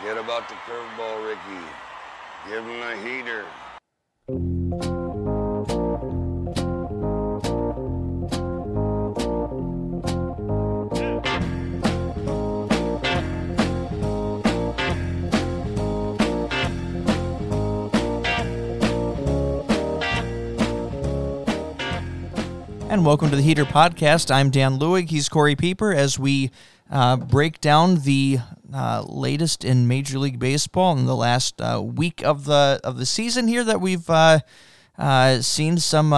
Forget about the curveball, Ricky. Give him a heater. And welcome to the Heater Podcast. I'm Dan Lewig. He's Corey Pieper as we uh, break down the uh, latest in Major League Baseball in the last uh, week of the of the season here that we've uh, uh, seen some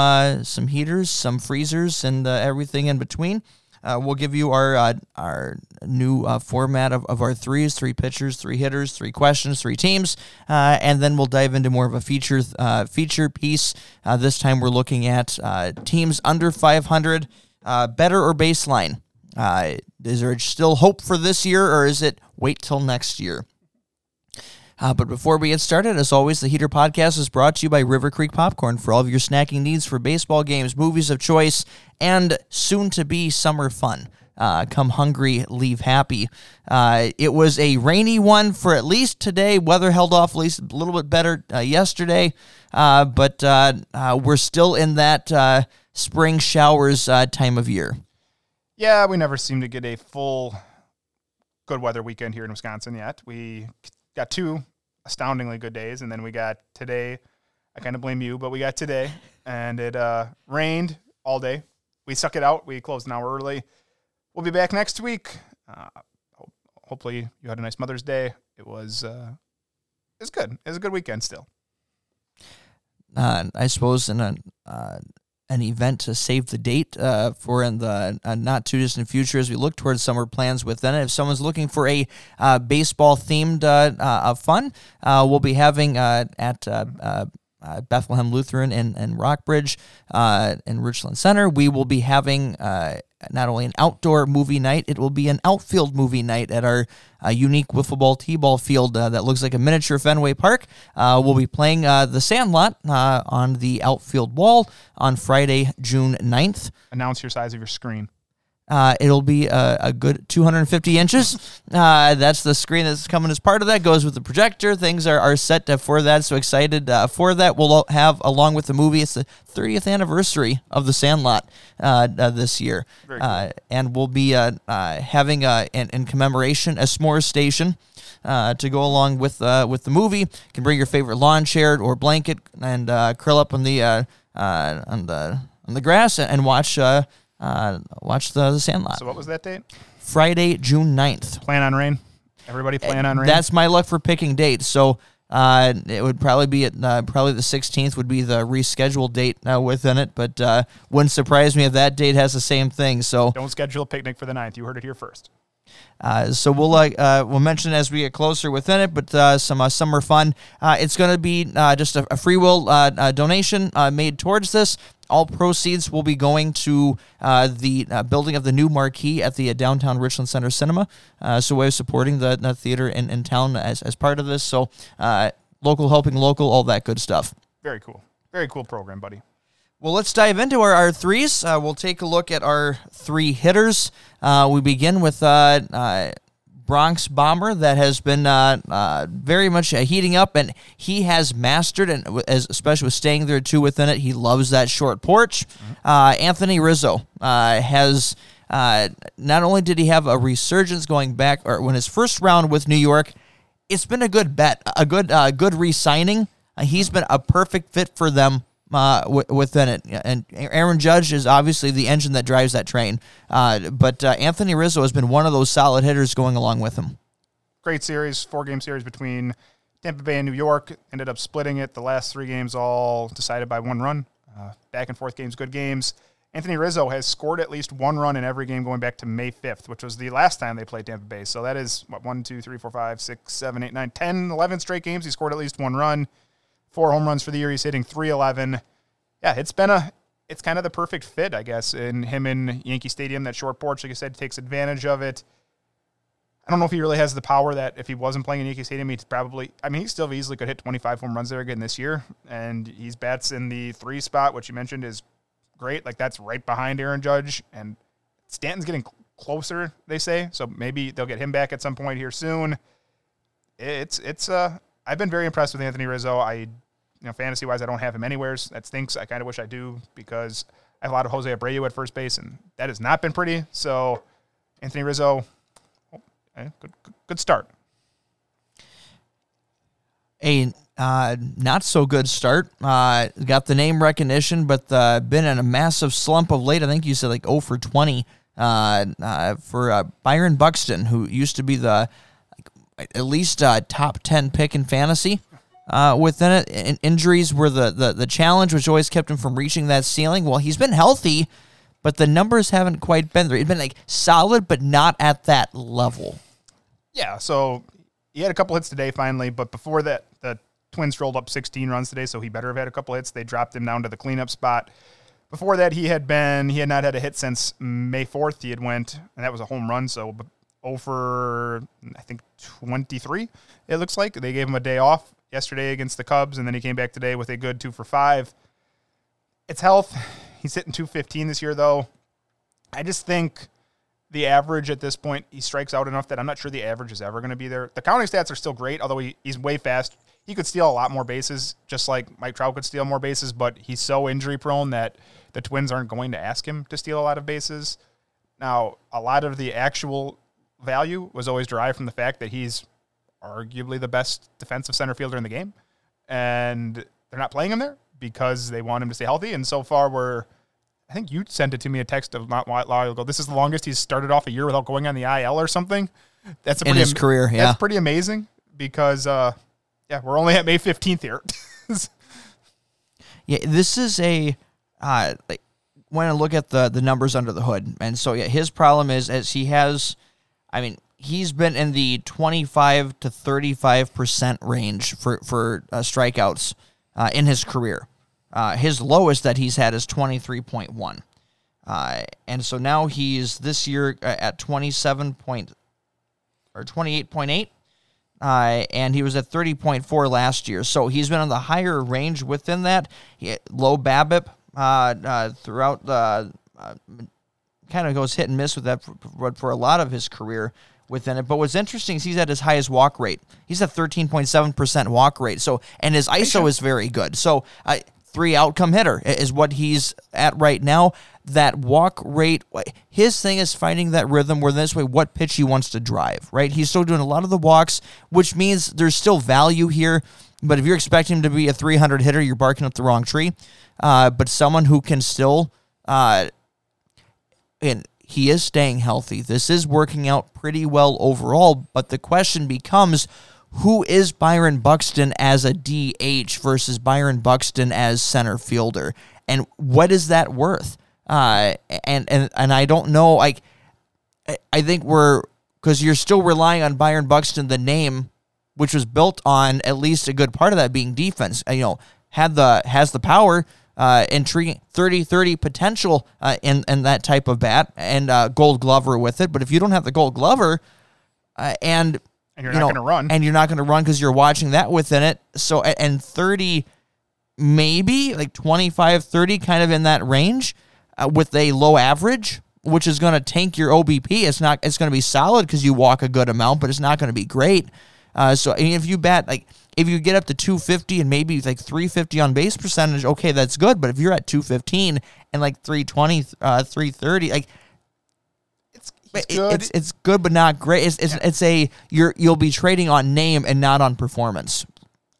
some heaters, some freezers, and everything in between. We'll give you our our new format of, of our threes: three pitchers, three hitters, three questions, three teams, and then we'll dive into more of a feature feature piece. This time, we're looking at teams under 500, better or baseline. Is there still hope for this year, or is it wait till next year? Uh, but before we get started, as always, the Heater Podcast is brought to you by River Creek Popcorn for all of your snacking needs for baseball games, movies of choice, and soon to be summer fun. Uh, come hungry, leave happy. Uh, it was a rainy one for at least today. Weather held off at least a little bit better uh, yesterday, uh, but uh, we're still in that spring showers time of year. Yeah, we never seem to get a full good weather weekend here in Wisconsin yet. We got two astoundingly good days. And then we got today. I kind of blame you, but we got today, and it uh, rained all day. We suck it out. We closed an hour early. We'll be back next week. Uh, hopefully, you had a nice Mother's Day. It was uh, it's good. It was a good weekend still. Uh, I suppose in a uh, an event to save the date uh, for in the uh, not too distant future as we look towards summer plans within it. If someone's looking for a uh, baseball themed uh, uh, fun, uh, we'll be having at uh, Bethlehem Lutheran and, and Rockbridge uh, and Richland Center. We will be having uh, not only an outdoor movie night, it will be an outfield movie night at our uh, unique wiffle ball t-ball field uh, that looks like a miniature Fenway Park. Uh, we'll be playing The Sandlot on the outfield wall on Friday, June 9th. Announce your size of your screen. Uh, it'll be a, a, good 250 inches. Uh, that's the screen that's coming as part of that. Goes with the projector. Things are, are set for that. So excited uh, for that. We'll have, along with the movie, it's the 30th anniversary of The Sandlot uh, uh, this year. Cool. Uh, and we'll be having, in, in, commemoration, a s'mores station. to go along with with the movie, you can bring your favorite lawn chair or blanket and curl up on the on the on the grass and watch uh, watch the, the Sandlot. So what was that date? Friday, June 9th. Plan on rain. Everybody plan on rain. That's my luck for picking dates. So uh, it would probably be at uh, probably the 16th would be the rescheduled date uh, within it, but uh, wouldn't surprise me if that date has the same thing. So don't schedule a picnic for the 9th. You heard it here first. Uh, so we'll uh, we'll mention as we get closer within it, but uh, some uh, summer fun. Uh, it's going to be uh, just a, a, free will donation made towards this. All proceeds will be going to the building of the new marquee at the downtown Richland Center Cinema. so we're supporting the, the theater in, in town as, as part of this. So local helping local, all that good stuff. Very cool. Very cool program, buddy. Well, let's dive into our, our threes. Uh, we'll take a look at our three hitters. Uh, we begin with uh, uh Bronx Bomber that has been uh, uh, very much heating up, and he has mastered, and as, especially with staying there too within it, he loves that short porch. Mm-hmm. Anthony Rizzo has. not only did he have a resurgence going back, or when his first round with New York, it's been a good bet, a good, good re-signing. he's been a perfect fit for them uh, w- within it. And Aaron Judge is obviously the engine that drives that train. Uh, but uh, Anthony Rizzo has been one of those solid hitters going along with him. Great series, four game series between Tampa Bay and New York. Ended up splitting it. The last three games all decided by one run. Uh, back and forth games, good games. Anthony Rizzo has scored at least one run in every game going back to May 5th, which was the last time they played Tampa Bay. So that is, what, 1, 2, 3, 4, 5, 6, 7, 8, 9, 10, 11 straight games. He scored at least one run four home runs for the year. He's hitting 311. Yeah, it's been a it's kind of the perfect fit, I guess, in him in Yankee Stadium. That short porch, like I said, takes advantage of it. I don't know if he really has the power that if he wasn't playing in Yankee Stadium, he'd probably. I mean, he still easily could hit 25 home runs there again this year, and he's bats in the three spot, which you mentioned is great. Like that's right behind Aaron Judge, and Stanton's getting closer. They say so. Maybe they'll get him back at some point here soon it's it's uh I've been very impressed with Anthony Rizzo. I you know fantasy wise I don't have him anywhere. That stinks. I kind of wish I do because I have a lot of Jose Abreu at first base, and that has not been pretty. So Anthony Rizzo, oh, eh, good good start. A uh, not so good start. Uh, got the name recognition, but uh, been in a massive slump of late. I think you said like 0 for 20 uh, uh, for uh, Byron Buxton, who used to be the like, at least top 10 pick in fantasy. Uh, within it, in- injuries were the, the the challenge, which always kept him from reaching that ceiling. Well, he's been healthy, but the numbers haven't quite been there. He's been like solid, but not at that level. Yeah, so he had a couple hits today finally, but before that, the Twins rolled up 16 runs today, so he better have had a couple hits. They dropped him down to the cleanup spot. Before that, he had been he had not had a hit since May 4th. He had went and that was a home run, so over oh I think 23. It looks like they gave him a day off yesterday against the Cubs, and then he came back today with a good two for five. It's health. He's hitting 215 this year, though. I just think the average at this point, he strikes out enough that I'm not sure the average is ever going to be there. The counting stats are still great, although he, he's way fast he could steal a lot more bases, just like Mike Trout could steal more bases, but he's so injury prone that the Twins aren't going to ask him to steal a lot of bases. Now, a lot of the actual value was always derived from the fact that he's arguably the best defensive center fielder in the game. And they're not playing him there because they want him to stay healthy. And so far, we're, I think you sent it to me a text of not long ago. This is the longest he's started off a year without going on the IL or something. That's a in pretty, his career. Yeah, that's pretty amazing because uh, yeah, we're only at May 15th here. yeah, this is a uh, like when I look at the the numbers under the hood, and so yeah, his problem is as he has, I mean, he's been in the 25 to 35 percent range for for uh, strikeouts uh, in his career. Uh, his lowest that he's had is 23.1. Uh, and so now he's this year uh, at 27 point or 28.8 uh, and he was at 30.4 last year. So he's been on the higher range within that. He, low BABIP throughout the kind of goes hit and miss with that for, for, a lot of his career within it. But what's interesting is he's at his highest walk rate. He's at 13.7% walk rate. So and his ISO is very good. So uh, three outcome hitter is what he's at right now that walk rate. His thing is finding that rhythm where this way, what pitch he wants to drive, right? He's still doing a lot of the walks, which means there's still value here. But if you're expecting him to be a 300 hitter, you're barking up the wrong tree. Uh, but someone who can still, uh, and he is staying healthy. This is working out pretty well overall. But the question becomes, who is Byron Buxton as a DH versus Byron Buxton as center fielder, and what is that worth? Uh, and and and I don't know. Like, I think we're because you're still relying on Byron Buxton, the name, which was built on at least a good part of that being defense. You know, had the has the power, uh, intriguing 30-30 potential uh, in in that type of bat and uh, Gold Glover with it. But if you don't have the Gold Glover, uh, and and you're you not going to run, and you're not going to run because you're watching that within it. So and thirty, maybe like 25, 30, kind of in that range uh, with a low average, which is going to tank your OBP. It's not. It's going to be solid because you walk a good amount, but it's not going to be great. Uh, so I mean, if you bet like if you get up to 250 and maybe like 350 on base percentage, okay, that's good. But if you're at 215 and like 320, uh, 330, like it's good. It's it's good, but not great. It's it's, yeah. it's a you're you'll be trading on name and not on performance.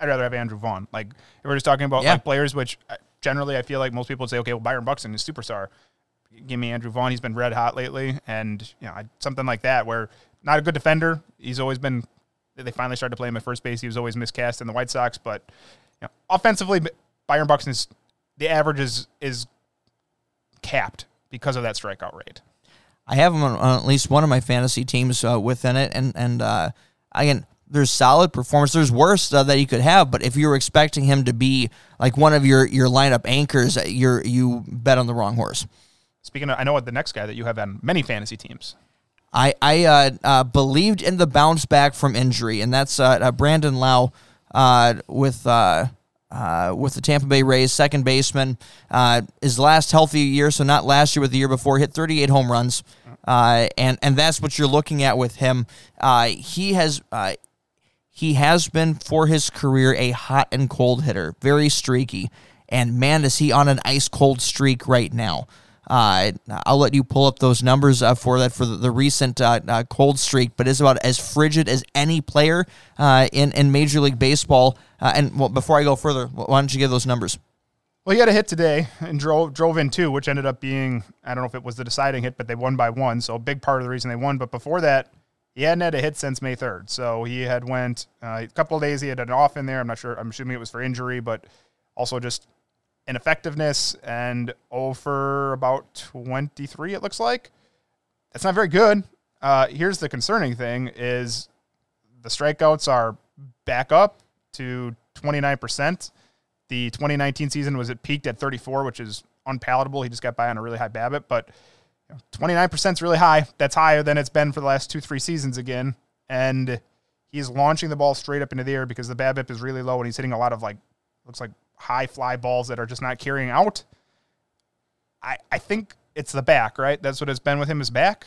I'd rather have Andrew Vaughn. Like if we're just talking about yeah. like players, which uh, generally I feel like most people would say, okay, well Byron Buxton is superstar. Give me Andrew Vaughn. He's been red hot lately, and you know something like that where not a good defender. He's always been. They finally started to play him at first base. He was always miscast in the White Sox, but you know, offensively, Byron Buxton is the average is is capped because of that strikeout rate. I have him on, on at least one of my fantasy teams uh, within it, and and uh, again, there's solid performance. There's worse uh, that he could have, but if you're expecting him to be like one of your your lineup anchors, uh, you're you bet on the wrong horse. Speaking of, I know what the next guy that you have on many fantasy teams. I I uh, uh, believed in the bounce back from injury, and that's uh, uh Brandon Lowe uh, with uh, with the Tampa Bay Rays, second baseman. his last healthy year, so not last year, but the year before, hit 38 home runs, and and that's what you're looking at with him. he has he has been for his career a hot and cold hitter, very streaky. And man, is he on an ice cold streak right now. Uh, I'll let you pull up those numbers uh, for that for the, the recent uh, uh cold streak, but it's about as frigid as any player uh, in in Major League Baseball. Uh, and well, before I go further, why don't you give those numbers? Well, he had a hit today and drove drove in two, which ended up being I don't know if it was the deciding hit, but they won by one, so a big part of the reason they won. But before that, he hadn't had a hit since May third, so he had went a couple of days. He had an off in there. I'm not sure. I'm assuming it was for injury, but also just ineffectiveness and oh for about 23 it looks like. That's not very good. Uh, here's the concerning thing is the strikeouts are back up to 29% the 2019 season was it peaked at 34 which is unpalatable. He just got by on a really high BABIP but 29% is really high. That's higher than it's been for the last two three seasons again. And he's launching the ball straight up into the air because the BABIP is really low and he's hitting a lot of like looks like high fly balls that are just not carrying out. I I think it's the back, right? That's what it's been with him is back.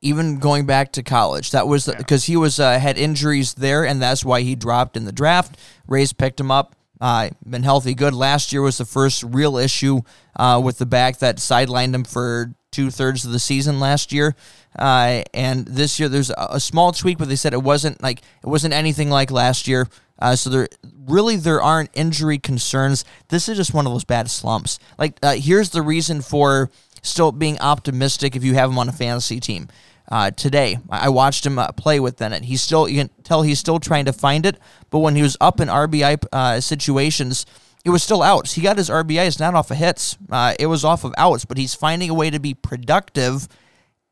Even going back to college, that was because yeah. he was uh, had injuries there, and that's why he dropped in the draft. Rays picked him up. Uh, been healthy, good. Last year was the first real issue uh, with the back that sidelined him for two thirds of the season last year. Uh, and this year there's a, a, small tweak, but they said it wasn't like it wasn't anything like last year. Uh, so there really there aren't injury concerns. This is just one of those bad slumps. Like uh, here's the reason for still being optimistic if you have him on a fantasy team. Uh, today, I watched him uh, play with Bennett. He's still you can tell he's still trying to find it. But when he was up in RBI uh, situations, it was still outs. He got his RBIs not off of hits. Uh, it was off of outs. But he's finding a way to be productive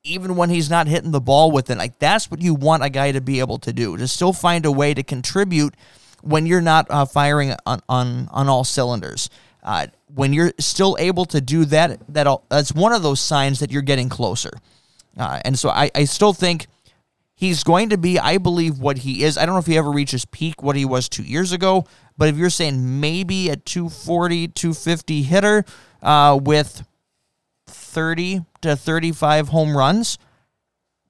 even when he's not hitting the ball with it. Like that's what you want a guy to be able to do to still find a way to contribute when you're not uh, firing on, on on all cylinders. Uh, when you're still able to do that, that that's one of those signs that you're getting closer. Uh, and so I, I still think he's going to be, I believe, what he is. I don't know if he ever reaches peak what he was two years ago, but if you're saying maybe a 240, 250 hitter uh, with 30 to 35 home runs.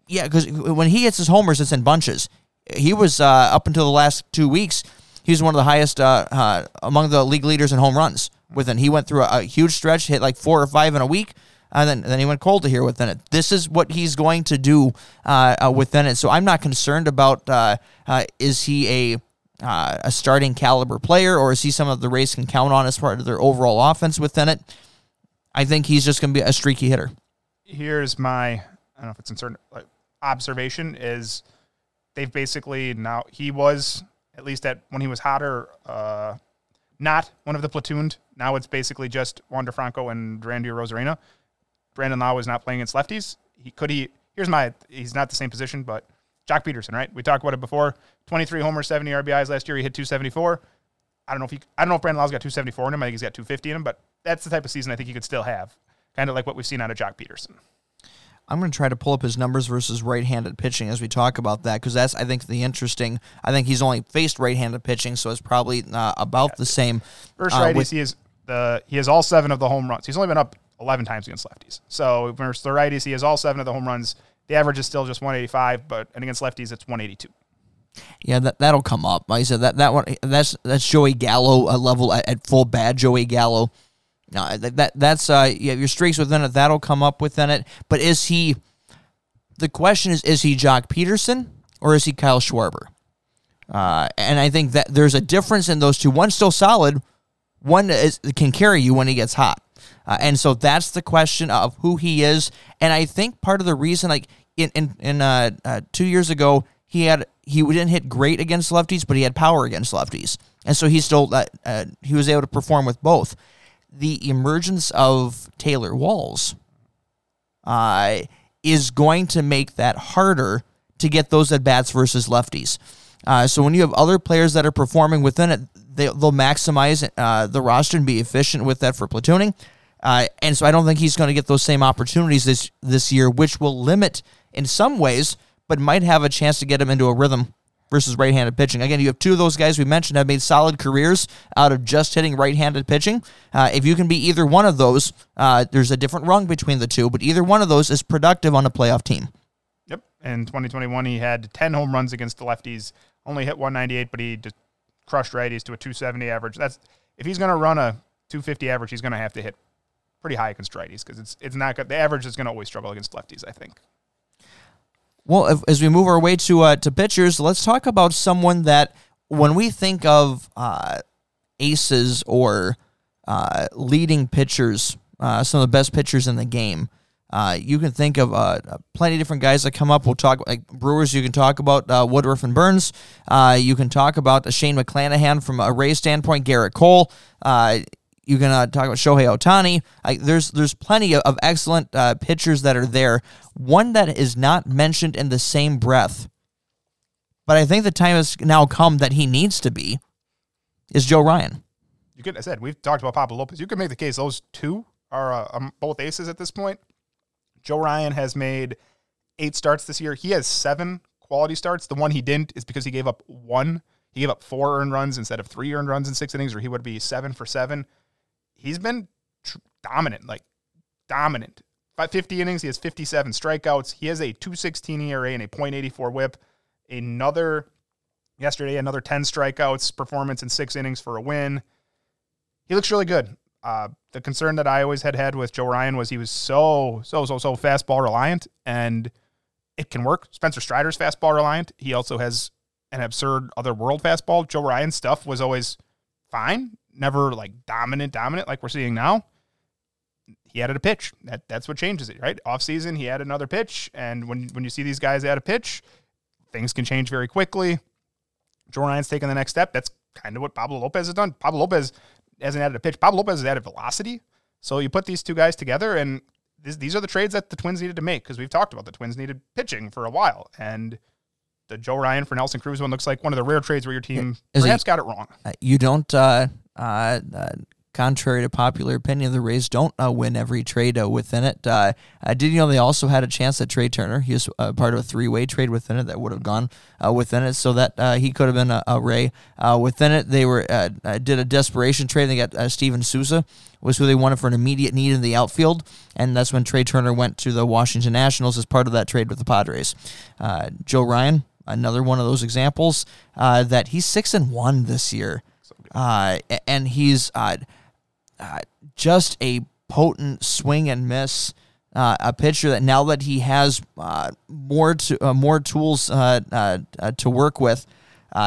Yeah, because when he hits his homers, it's in bunches. He was uh, up until the last two weeks. He's one of the highest uh, uh, among the league leaders in home runs. Within he went through a, a, huge stretch, hit like four or five in a week, and then then he went cold to here within it. This is what he's going to do uh, uh, within it. So I'm not concerned about uh, is he a a starting caliber player or is he some of the Rays can count on as part of their overall offense within it. I think he's just going to be a streaky hitter. Here's my I don't know if it's certain like, observation is they've basically now he was at least at when he was hotter uh, not one of the platooned. Now it's basically just Wander Franco and Randy Arozarena. Brandon Lowe is not playing against lefties. He could he here's my he's not the same position, but Joc Pederson, right? We talked about it before. 23 homers, 70 RBIs last year. He hit 274. I don't know if he I don't know if Brandon Lowe's got 274 in him. I think he's got 250 in him, but that's the type of season I think he could still have, kind of like what we've seen out of Joc Pederson. I'm going to try to pull up his numbers versus right-handed pitching as we talk about that because that's I think the interesting. I think he's only faced right-handed pitching, so it's probably uh, about yeah. the same. First uh, righties, with, he is the he has all seven of the home runs. He's only been up 11 times against lefties. So versus the righties, he has all seven of the home runs. The average is still just 185, but and against lefties, it's 182. Yeah, that that'll come up. Like I said, that that one that's that's Joey Gallo a level at, at full bad Joey Gallo. No, that, that that's uh yeah, your streaks within it that'll come up within it. But is he? The question is, is he Joc Pederson or is he Kyle Schwarber? Uh, and I think that there's a difference in those two. One's still solid. One is, can carry you when he gets hot. Uh, and so that's the question of who he is. And I think part of the reason, like in in, in uh, uh, two years ago, he had he didn't hit great against lefties, but he had power against lefties, and so he still uh, uh, he was able to perform with both the emergence of Taylor Walls uh, is going to make that harder to get those at bats versus lefties. Uh, so when you have other players that are performing within it, they, will maximize uh, the roster and be efficient with that for platooning. Uh, and so I don't think he's going to get those same opportunities this this year, which will limit in some ways, but might have a chance to get him into a rhythm versus right-handed pitching. Again, you have two of those guys we mentioned have made solid careers out of just hitting right-handed pitching. Uh, if you can be either one of those, uh, there's a different rung between the two, but either one of those is productive on a playoff team. Yep, In 2021, he had 10 home runs against the lefties, only hit 198, but he just crushed righties to a 270 average. That's if he's going to run a 250 average, he's going to have to hit pretty high against righties because it's it's not good. The average is going to always struggle against lefties. I think. Well, as we move our way to uh, to pitchers, let's talk about someone that when we think of uh, aces or uh, leading pitchers, uh, some of the best pitchers in the game. Uh, you can think of uh, plenty of different guys that come up. We'll talk like Brewers. You can talk about Woodruff and Burnes. Uh, you can talk about Shane McClanahan from a Ray standpoint. Gerrit Cole. Uh, you can uh, talk about Shohei Ohtani. there's there's plenty of, of excellent pitchers that are there. One that is not mentioned in the same breath, but I think the time has now come that he needs to be. Is Joe Ryan? You could. I said we've talked about Pablo Lopez. You could make the case those two are um, both aces at this point. Joe Ryan has made eight starts this year. He has seven quality starts. The one he didn't is because he gave up one. He gave up four earned runs instead of three earned runs in six innings, or he would be seven for seven. He's been tr- dominant, like dominant. By 50 innings, he has 57 strikeouts. He has a 216 ERA and a .84 whip. Another, yesterday, another 10 strikeouts performance in six innings for a win. He looks really good. Uh, the concern that I always had had with Joe Ryan was he was so so so so fastball reliant, and it can work. Spencer Strider's fastball reliant. He also has an absurd other world fastball. Joe Ryan's stuff was always fine, never like dominant, dominant like we're seeing now. He added a pitch. That that's what changes it, right? Off season, he had another pitch, and when when you see these guys add a pitch, things can change very quickly. Joe Ryan's taking the next step. That's kind of what Pablo Lopez has done. Pablo Lopez hasn't added a pitch. Pablo Lopez has added velocity. So you put these two guys together, and this, these are the trades that the Twins needed to make because we've talked about the Twins needed pitching for a while, and the Joe Ryan for Nelson Cruz one looks like one of the rare trades where your team Is perhaps he, got it wrong. Uh, you don't uh, uh, uh contrary to popular opinion, the Rays don't uh, win every trade uh, within it. Uh, uh did you know they also had a chance at Trea Turner? He was uh, part of a three-way trade within it that would have gone uh, within it, so that he could have been a, a Ray within it. They were did a desperation trade. They got Steven Souza was who they wanted for an immediate need in the outfield, and that's when Trea Turner went to the Washington Nationals as part of that trade with the Padres. Joe Ryan, another one of those examples that he's six and one this year. And he's uh, just a potent swing and miss. Uh, a pitcher that now that he has uh, more to uh, more tools uh, uh, to work with,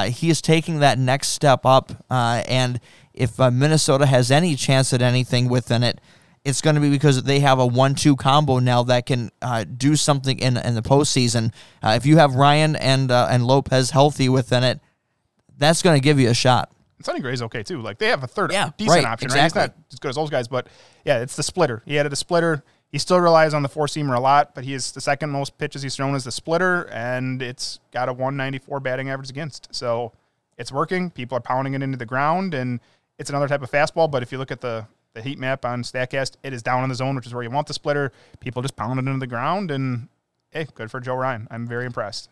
he is taking that next step up. and if Minnesota has any chance at anything within it, it's going to be because they have a one-two combo now that can do something in in the postseason. if you have Ryan and and Lopez healthy within it, that's going to give you a shot. Sonny Gray's okay too. Like they have a third yeah, decent right, option, exactly. right? He's not as good as those guys, but yeah, it's the splitter. He added a splitter. He still relies on the four seamer a lot, but he is the second most pitches he's thrown as the splitter, and it's got a 194 batting average against. So it's working. People are pounding it into the ground, and it's another type of fastball. But if you look at the the heat map on Statcast, it is down in the zone, which is where you want the splitter. People just pound it into the ground, and hey, good for Joe Ryan. I'm very impressed.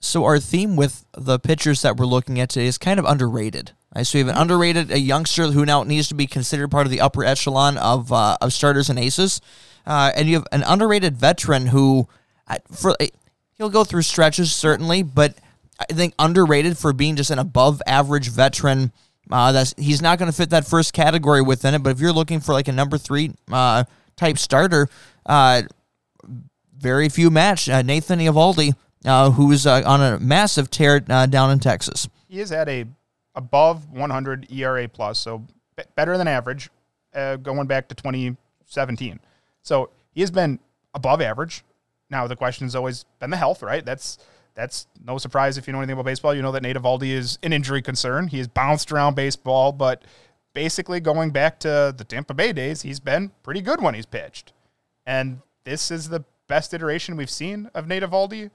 So our theme with the pitchers that we're looking at today is kind of underrated. Right, so we have an underrated a youngster who now needs to be considered part of the upper echelon of uh, of starters and aces, uh, and you have an underrated veteran who, for he'll go through stretches certainly, but I think underrated for being just an above average veteran. Uh, that's he's not going to fit that first category within it. But if you're looking for like a number three uh, type starter, uh, very few match uh, Nathan Eovaldi, uh, who's uh, on a massive tear uh, down in Texas. He has had a above 100 ERA plus, so b- better than average, uh, going back to 2017. So he has been above average. Now the question has always been the health, right? That's that's no surprise if you know anything about baseball. You know that Nate Eovaldi is an injury concern. He has bounced around baseball, but basically going back to the Tampa Bay days, he's been pretty good when he's pitched. And this is the best iteration we've seen of Nate Eovaldi,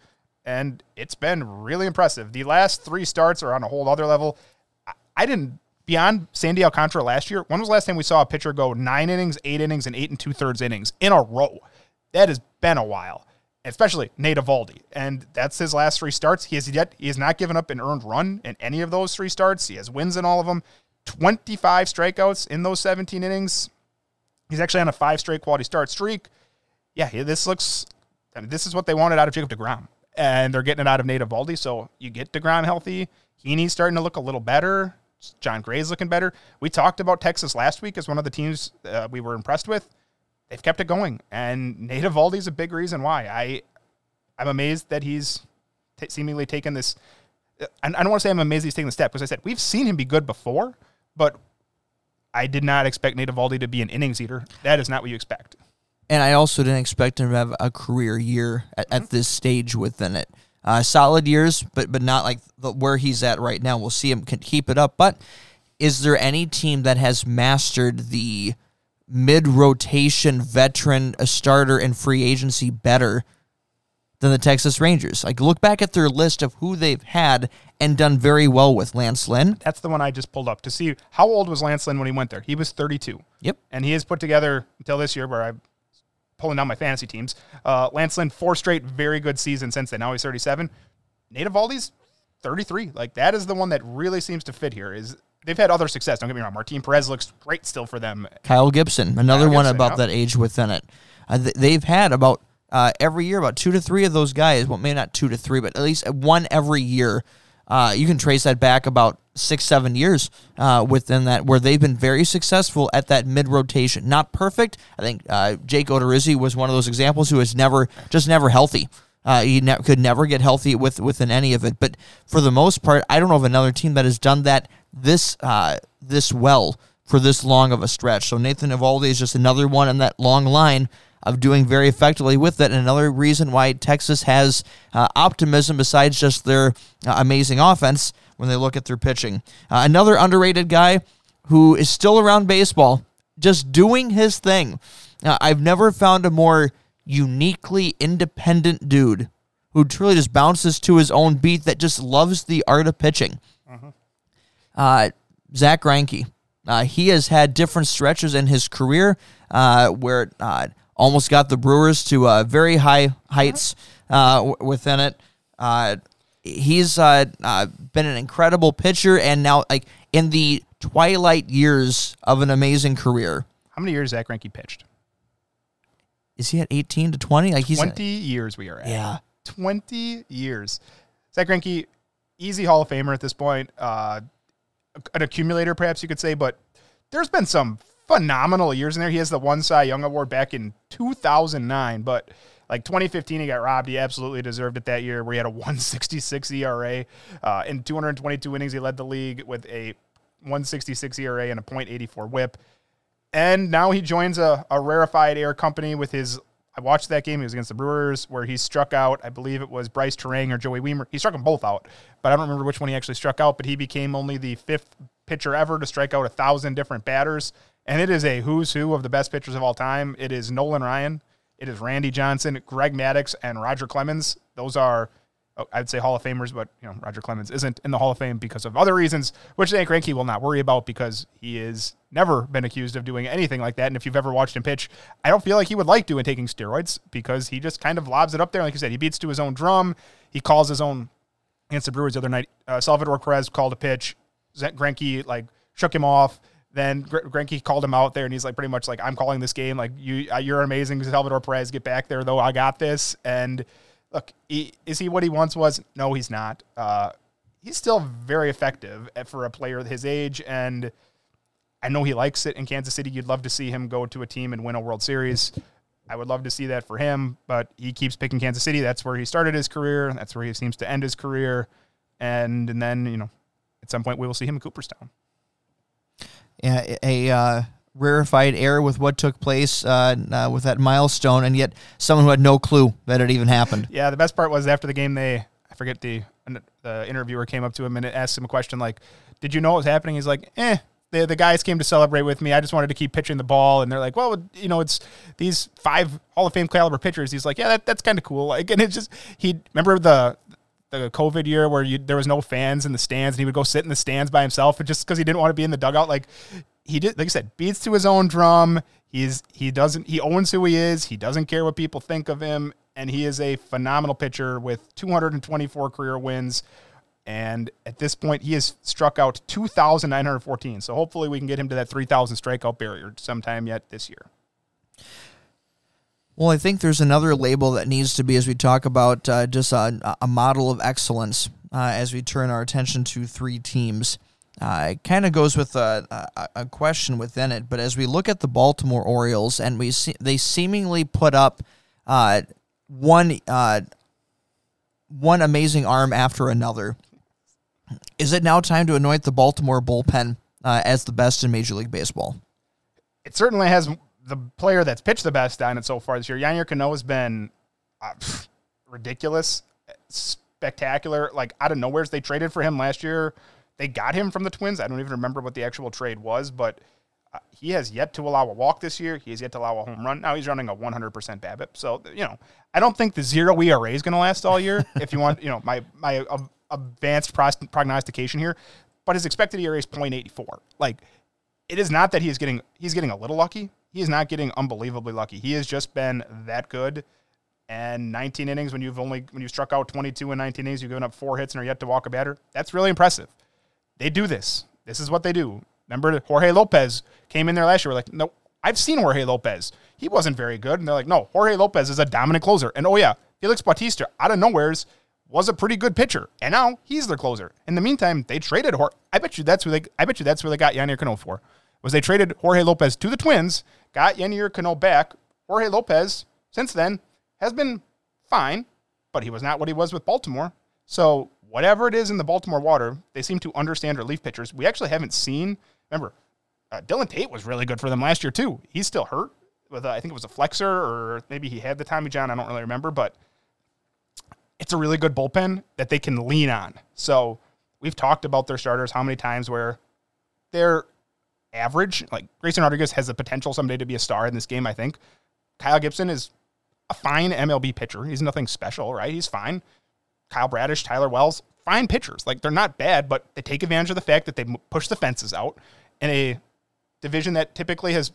and it's been really impressive. The last three starts are on a whole other level. I didn't beyond Sandy Alcantara last year. When was the last time we saw a pitcher go nine innings, eight innings, and eight and two thirds innings in a row? That has been a while, especially Nate Eovaldi, and that's his last three starts. He has yet he has not given up an earned run in any of those three starts. He has wins in all of them. Twenty five strikeouts in those seventeen innings. He's actually on a five straight quality start streak. Yeah, this looks I mean, this is what they wanted out of Jacob DeGrom, and they're getting it out of Nate Eovaldi. So you get DeGrom healthy. Heaney's starting to look a little better. Jon Gray's looking better. We talked about Texas last week as one of the teams uh, we were impressed with. They've kept it going, and Nate Eovaldi's a big reason why. I I'm amazed that he's t- seemingly taken this. I don't want to say I'm amazed he's taking the step because I said we've seen him be good before, but I did not expect Nate Eovaldi to be an innings eater. That is not what you expect. And I also didn't expect him to have a career year at, at this stage within it. Uh, solid years, but but not like the, where he's at right now. We'll see him can keep it up. But is there any team that has mastered the mid rotation veteran, a starter, and free agency better than the Texas Rangers? Like look back at their list of who they've had and done very well with Lance Lynn. That's the one I just pulled up to see how old was Lance Lynn when he went there. He was 32. Yep. and he has put together until this year where I'm pulling down my fantasy teams. Uh, Lance Lynn, four straight very good season since then. Now he's 37. Nate Eovaldi's 33. Like that is the one that really seems to fit here. Is they've had other success. Don't get me wrong. Martin Perez looks great still for them. Kyle Gibson, another Kyle one Gibson, about yep. that age within it. Uh, th- they've had about uh, every year about two to three of those guys. Well, maybe not two to three, but at least one every year. Uh, you can trace that back about six, seven years uh, within that, where they've been very successful at that mid rotation. Not perfect. I think uh, Jake Odorizzi was one of those examples who was never, just never healthy. Uh, he ne- could never get healthy with within any of it. But for the most part, I don't know of another team that has done that this uh, this well for this long of a stretch. So Nathan Eovaldi is just another one in that long line of doing very effectively with it. And another reason why Texas has uh, optimism besides just their uh, amazing offense when they look at their pitching. Uh, another underrated guy who is still around baseball, just doing his thing. Uh, I've never found a more uniquely independent dude who truly just bounces to his own beat that just loves the art of pitching. Uh, Zack Greinke. Uh, he has had different stretches in his career uh, where uh, almost got the Brewers to uh, very high heights uh, w- within it. Uh, he's uh, uh, been an incredible pitcher, and now like in the twilight years of an amazing career. How many years Zack Greinke pitched? Is he at eighteen to twenty? Like he's 20 years we are at. yeah. 20 years. Zack Greinke, easy Hall of Famer at this point. Uh, an accumulator, perhaps you could say, but there's been some phenomenal years in there. He has the one Cy Young Award back in 2009, but like 2015, he got robbed. He absolutely deserved it that year, where he had a 166 ERA. Uh, in 222 innings, he led the league with a 166 ERA and a .84 WHIP. And now he joins a, a rarefied air company with his. I watched that game. He was against the Brewers, where he struck out. I believe it was Brice Turang or Joey Wiemer. He struck them both out, but I don't remember which one he actually struck out. But he became only the fifth pitcher ever to strike out a thousand different batters. And it is a who's who of the best pitchers of all time. It is Nolan Ryan, it is Randy Johnson, Greg Maddux, and Roger Clemens. Those are I'd say Hall of Famers, but you know Roger Clemens isn't in the Hall of Fame because of other reasons, which Zack Greinke will not worry about because he has never been accused of doing anything like that. And if you've ever watched him pitch, I don't feel like he would like doing taking steroids because he just kind of lobs it up there. Like you said, he beats to his own drum. He calls his own against the Brewers the other night. Uh, Salvador Perez called a pitch. Greinke like shook him off. Then Gr- Greinke called him out there, and he's like pretty much like, "I'm calling this game. Like you, uh, you're amazing, Salvador Perez. Get back there, though. I got this." And look, he, is he what he once was? No, he's not. Uh, he's still very effective for a player his age, and I know he likes it in Kansas City. You'd love to see him go to a team and win a World Series. I would love to see that for him, but he keeps picking Kansas City. That's where he started his career. That's where he seems to end his career. And and then, you know, at some point we will see him in Cooperstown. a, a uh, rarefied air with what took place uh, uh, with that milestone, and yet someone who had no clue that it even happened. Yeah, the best part was after the game, they I forget the the interviewer came up to him and asked him a question like, "Did you know what was happening?" He's like, "Eh." The, the guys came to celebrate with me. I just wanted to keep pitching the ball, and they're like, "Well, you know, it's these five Hall of Fame caliber pitchers." He's like, "Yeah, that, that's kind of cool." Like, and it's just he remember the the COVID year where you there was no fans in the stands, and he would go sit in the stands by himself, just because he didn't want to be in the dugout, like he did, like I said, beats to his own drum. He's he doesn't he owns who he is. He doesn't care what people think of him, and he is a phenomenal pitcher with 224 career wins. And at this point, he has struck out 2,914. So hopefully, we can get him to that 3,000 strikeout barrier sometime yet this year. Well, I think there's another label that needs to be as we talk about uh, just a, a, model of excellence uh, as we turn our attention to three teams. Uh, it kind of goes with a, a, a, question within it, but as we look at the Baltimore Orioles and we see they seemingly put up uh, one uh, one amazing arm after another. Is it now time to anoint the Baltimore bullpen uh, as the best in Major League Baseball? It certainly has the player that's pitched the best on it so far this year. Yennier Cano has been uh, ridiculous, spectacular. Like out of nowhere, they traded for him last year. They got him from the Twins. I don't even remember what the actual trade was, but uh, he has yet to allow a walk this year. He has yet to allow a home run. Now he's running a 100% BABIP. So you know, I don't think the zero ERA is going to last all year. if you want, you know, my my advanced prognostication here, but his expected ERA is 0.84. Like it is not that he is getting he's getting a little lucky. He is not getting unbelievably lucky. He has just been that good. And 19 innings when you've only when you struck out 22 in 19 innings, you've given up four hits and are yet to walk a batter. That's really impressive. They do this. This is what they do. Remember Jorge Lopez came in there last year. We're like, no, I've seen Jorge Lopez. He wasn't very good. And they're like, no, Jorge Lopez is a dominant closer. And oh yeah, Felix Bautista out of nowhere's was a pretty good pitcher, and now he's their closer. In the meantime, they traded Jorge. I bet you that's who they. I bet you that's where they got Yennier Cano for was they traded Jorge Lopez to the Twins, got Yennier Cano back. Jorge Lopez, since then, has been fine, but he was not what he was with Baltimore. So whatever it is in the Baltimore water, they seem to understand relief pitchers. We actually haven't seen. Remember, uh, Dylan Tate was really good for them last year too. He's still hurt with a, I think it was a flexor or maybe he had the Tommy John. I don't really remember, but it's a really good bullpen that they can lean on. So we've talked about their starters how many times where they're average. Like Grayson Rodriguez has the potential someday to be a star in this game, I think. Kyle Gibson is a fine MLB pitcher. He's nothing special, right? He's fine. Kyle Bradish, Tyler Wells, fine pitchers. Like they're not bad, but they take advantage of the fact that they push the fences out in a division that typically has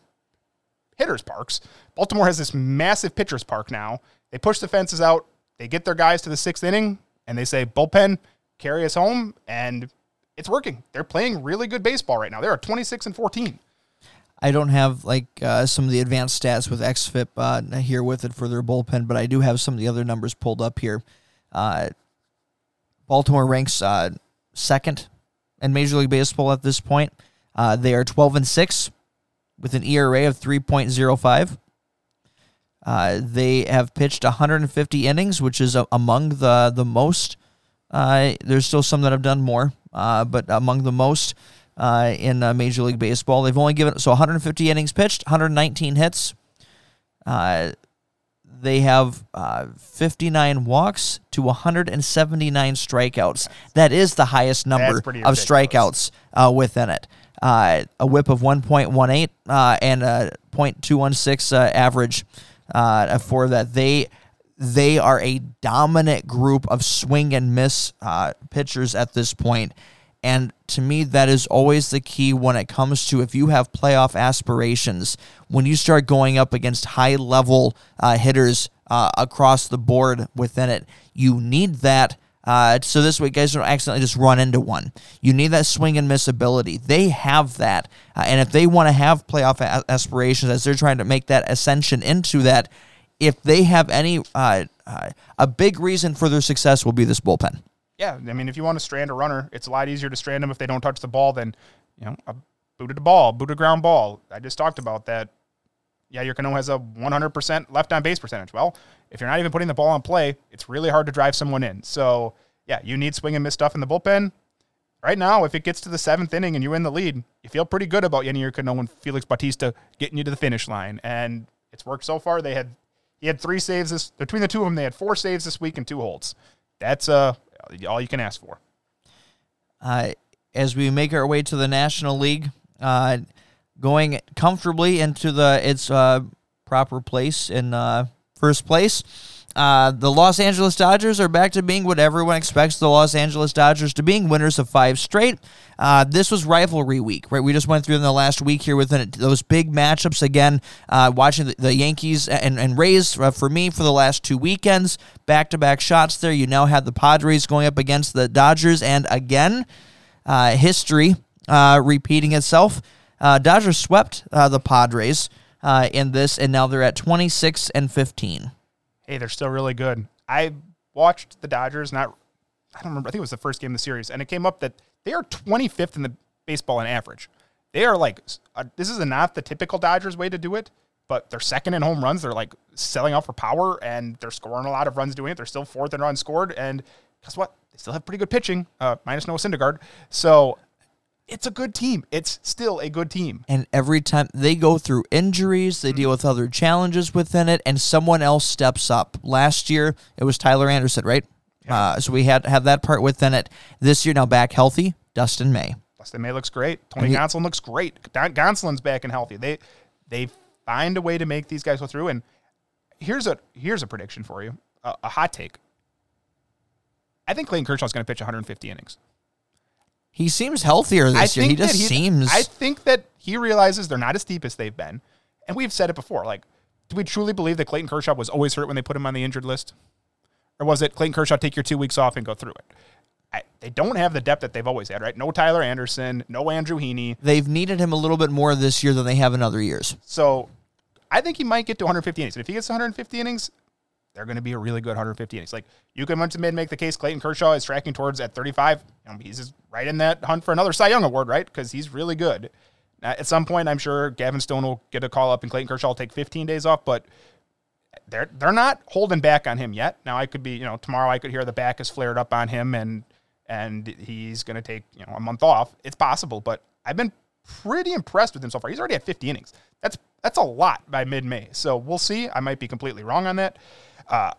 hitters parks. Baltimore has this massive pitchers park now. They push the fences out. They get their guys to the sixth inning, and they say bullpen carry us home, and it's working. They're playing really good baseball right now. They're 26 and 14. I don't have like uh, some of the advanced stats with XFIP uh, here with it for their bullpen, but I do have some of the other numbers pulled up here. Uh, Baltimore ranks uh, second in Major League Baseball at this point. Uh, they are 12 and six with an ERA of 3.05. Uh, they have pitched 150 innings, which is among the the most. there's still some that have done more uh, but among the most uh, in uh, Major League Baseball. They've only given so 150 innings pitched, 119 hits. Uh, they have uh, 59 walks to 179 strikeouts. That is the highest number of strikeouts uh, within it. a whip of 1.18 and a .216 average for that. They they are a dominant group of swing and miss uh, pitchers at this point. And to me, that is always the key when it comes to if you have playoff aspirations, when you start going up against high level uh, hitters uh, across the board within it, you need that. Uh, so this way, guys don't accidentally just run into one. You need that swing and miss ability. They have that, uh, and if they want to have playoff a- aspirations as they're trying to make that ascension into that, if they have any, uh, uh, a big reason for their success will be this bullpen. Yeah, I mean, if you want to strand a runner, it's a lot easier to strand them if they don't touch the ball than, you know, a booted ball, booted ground ball. I just talked about that. Yeah, Yennier Cano has a 100% left on base percentage. Well, if you're not even putting the ball on play, it's really hard to drive someone in. So, yeah, you need swing and miss stuff in the bullpen. Right now, if it gets to the seventh inning and you're in the lead, you feel pretty good about Yennier Cano and Felix Bautista getting you to the finish line. And it's worked so far. They had he had three saves this between the two of them. They had four saves this week and two holds. That's uh all you can ask for. Uh, as we make our way to the National League, uh, going comfortably into the its uh, proper place in uh, first place. Uh, the Los Angeles Dodgers are back to being what everyone expects the Los Angeles Dodgers to being winners of five straight. Uh, this was rivalry week, right? We just went through in the last week here with those big matchups again. Uh, watching the, the, Yankees and, and Rays uh, for me for the last two weekends, back to back shots there. You now have the Padres going up against the Dodgers, and again, uh, history uh, repeating itself. Dodgers swept the Padres. in this, and now they're at 26 and 15. Hey, they're still really good. I watched the Dodgers. Not, I don't remember. I think it was the first game of the series, and it came up that they are 25th in the baseball in average. They are like uh, this is not the typical Dodgers way to do it, but they're second in home runs. They're like selling out for power, and they're scoring a lot of runs doing it. They're still fourth in runs scored, and guess what? They still have pretty good pitching, uh, minus Noah Syndergaard. So it's a good team. It's still a good team. And every time they go through injuries, they deal with other challenges within it, and someone else steps up. Last year, it was Tyler Anderson, right? Uh, so we had have that part within it. This year, now back healthy, Dustin May. Dustin May looks great. Tony he- Gonsolin looks great. Don- Gonsolin's back and healthy. They they find a way to make these guys go through. And here's a here's a prediction for you, a, a hot take. I think Clayton Kershaw's going to pitch 150 innings. He seems healthier this year. He just seems. I think that he realizes they're not as deep as they've been, and we've said it before. Like, do we truly believe that Clayton Kershaw was always hurt when they put him on the injured list, or was it Clayton Kershaw take your two weeks off and go through it? I, they don't have the depth that they've always had, right? No Tyler Anderson, no Andrew Heaney. they've needed him a little bit more this year than they have in other years. So I think he might get to 150 innings. And if he gets to 150 innings, they're going to be a really good 150 innings. Like you can once again make the case Clayton Kershaw is tracking towards at 35. You know, he's right in that hunt for another Cy Young award, right? Because he's really good. Now, at some point, I'm sure Gavin Stone will get a call up and Clayton Kershaw will take 15 days off, but they're they're not holding back on him yet. Now I could be, you know, tomorrow I could hear the back is flared up on him and and he's going to take, you know, a month off. It's possible, but I've been pretty impressed with him so far. He's already at 50 innings. That's that's a lot by mid-May. So we'll see. I might be completely wrong on that. Uh,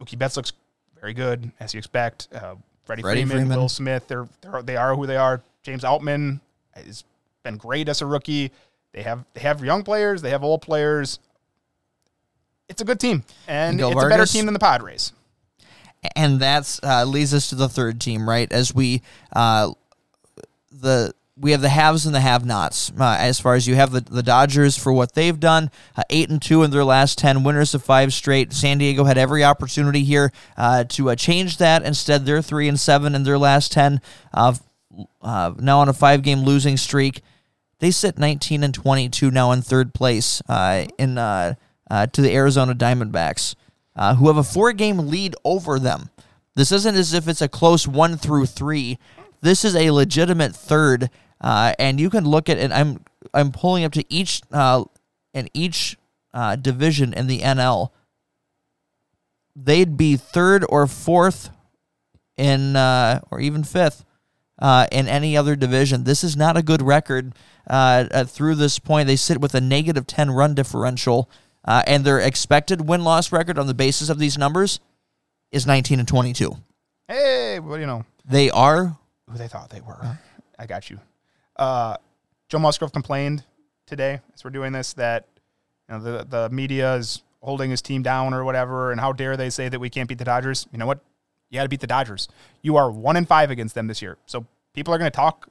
Mookie Betts looks very good as you expect. Uh, Freddie, Freddie Freeman, Freeman. Will Smith, they're, they're they are who they are. James Outman has been great as a rookie. They have they have young players, they have old players. It's a good team, and it's a better team than the Padres. and that's uh, leads us to the third team, right? As we uh, the we have the haves and the have-nots. Uh, as far as you have the, the Dodgers for what they've done, uh, eight and two in their last ten, winners of five straight. San Diego had every opportunity here uh, to uh, change that. Instead, they're three and seven in their last ten. Uh, uh, now on a five-game losing streak. They sit 19 and 22 now in third place in to the Arizona Diamondbacks, who have a four-game lead over them. This isn't as if it's a close one through three. This is a legitimate third, uh, and you can look at it. I'm I'm pulling up to each uh, in each uh, division in the NL. They'd be third or fourth in, uh, or even fifth uh, in any other division. This is not a good record uh, uh, through this point. They sit with a negative 10 run differential, uh, and their expected win loss record on the basis of these numbers is 19 and 22. Hey, what do you know They are who they thought they were. I got you. Uh, Joe Musgrove complained today as we're doing this that you know the the media is holding his team down or whatever, and how dare they say that we can't beat the Dodgers? You know what? You got to beat the Dodgers. You are one and five against them this year, so people are going to talk.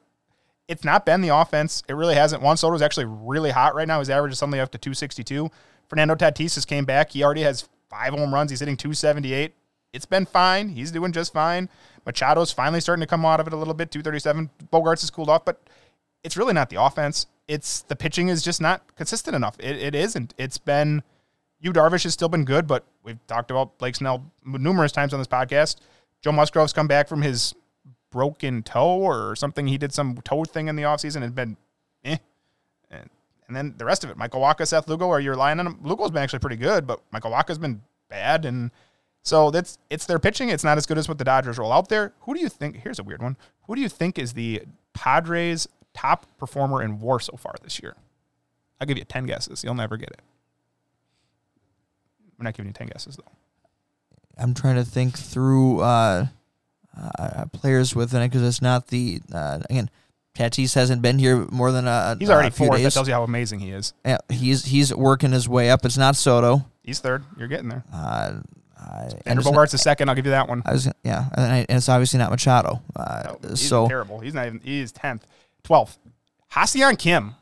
It's not been the offense. It really hasn't. Juan Soto is actually really hot right now. His average is something up to 262. Fernando Tatis has came back. He already has five home runs. He's hitting 278. It's been fine. He's doing just fine. Machado's finally starting to come out of it a little bit. 237. Bogaerts has cooled off, but it's really not the offense. It's the pitching is just not consistent enough. It, it isn't. It's been you Darvish has still been good, but we've talked about Blake Snell numerous times on this podcast. Joe Musgrove's come back from his broken toe or something. He did some toe thing in the offseason and been eh. And, and then the rest of it, Michael Wacha, Seth Lugo, are you relying on him? Lugo's been actually pretty good, but Michael Wacha's been bad. And so that's it's their pitching. It's not as good as what the Dodgers roll out there. Who do you think? Here's a weird one. Who do you think is the Padres' top performer in WAR so far this year? I'll give you ten guesses. You'll never get it. We're not giving you ten guesses though. I'm trying to think through uh, uh, players within it because it's not the uh, again. Tatis hasn't been here more than a, He's already a few fourth. That tells you how amazing he is. Yeah, he's he's working his way up. It's not Soto. He's third. You're getting there. Uh, I, and Andrew it's Bogart's a second. I'll give you that one. I was yeah, and, I, and it's obviously not Machado. Uh, No, he's so terrible. He's not even. He's tenth, twelfth. Ha-Seong Kim,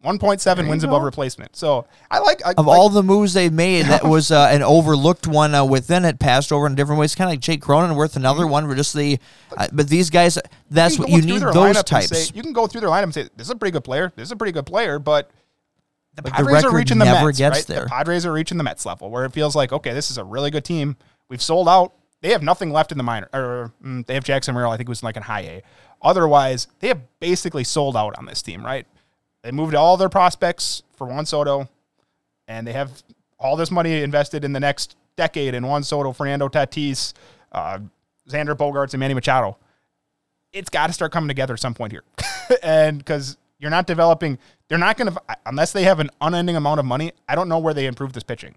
one point seven wins go. above replacement. So I like. I, of like- all the moves they've made, that was uh, an overlooked one uh, within it, passed over in different ways. Kind of like Jake Cronenworth, another one where just the. Uh, but these guys, that's can what go you need. Those lineup types. say- you can go through their lineup and say, "This is a pretty good player. This is a pretty good player," but the Like, the Padres are reaching the never Mets, gets right? there. The Padres are reaching the Mets level where it feels like, okay, this is a really good team. We've sold out. They have nothing left in the minor, or mm, they have Jackson Merrill. I think it was like in high A. Otherwise, they have basically sold out on this team, right? They moved all their prospects for Juan Soto, and they have all this money invested in the next decade in Juan Soto, Fernando Tatis, uh, Xander Bogaerts, and Manny Machado. It's got to start coming together at some point here, and because you're not developing, they're not going to unless they have an unending amount of money. I don't know where they improve this pitching.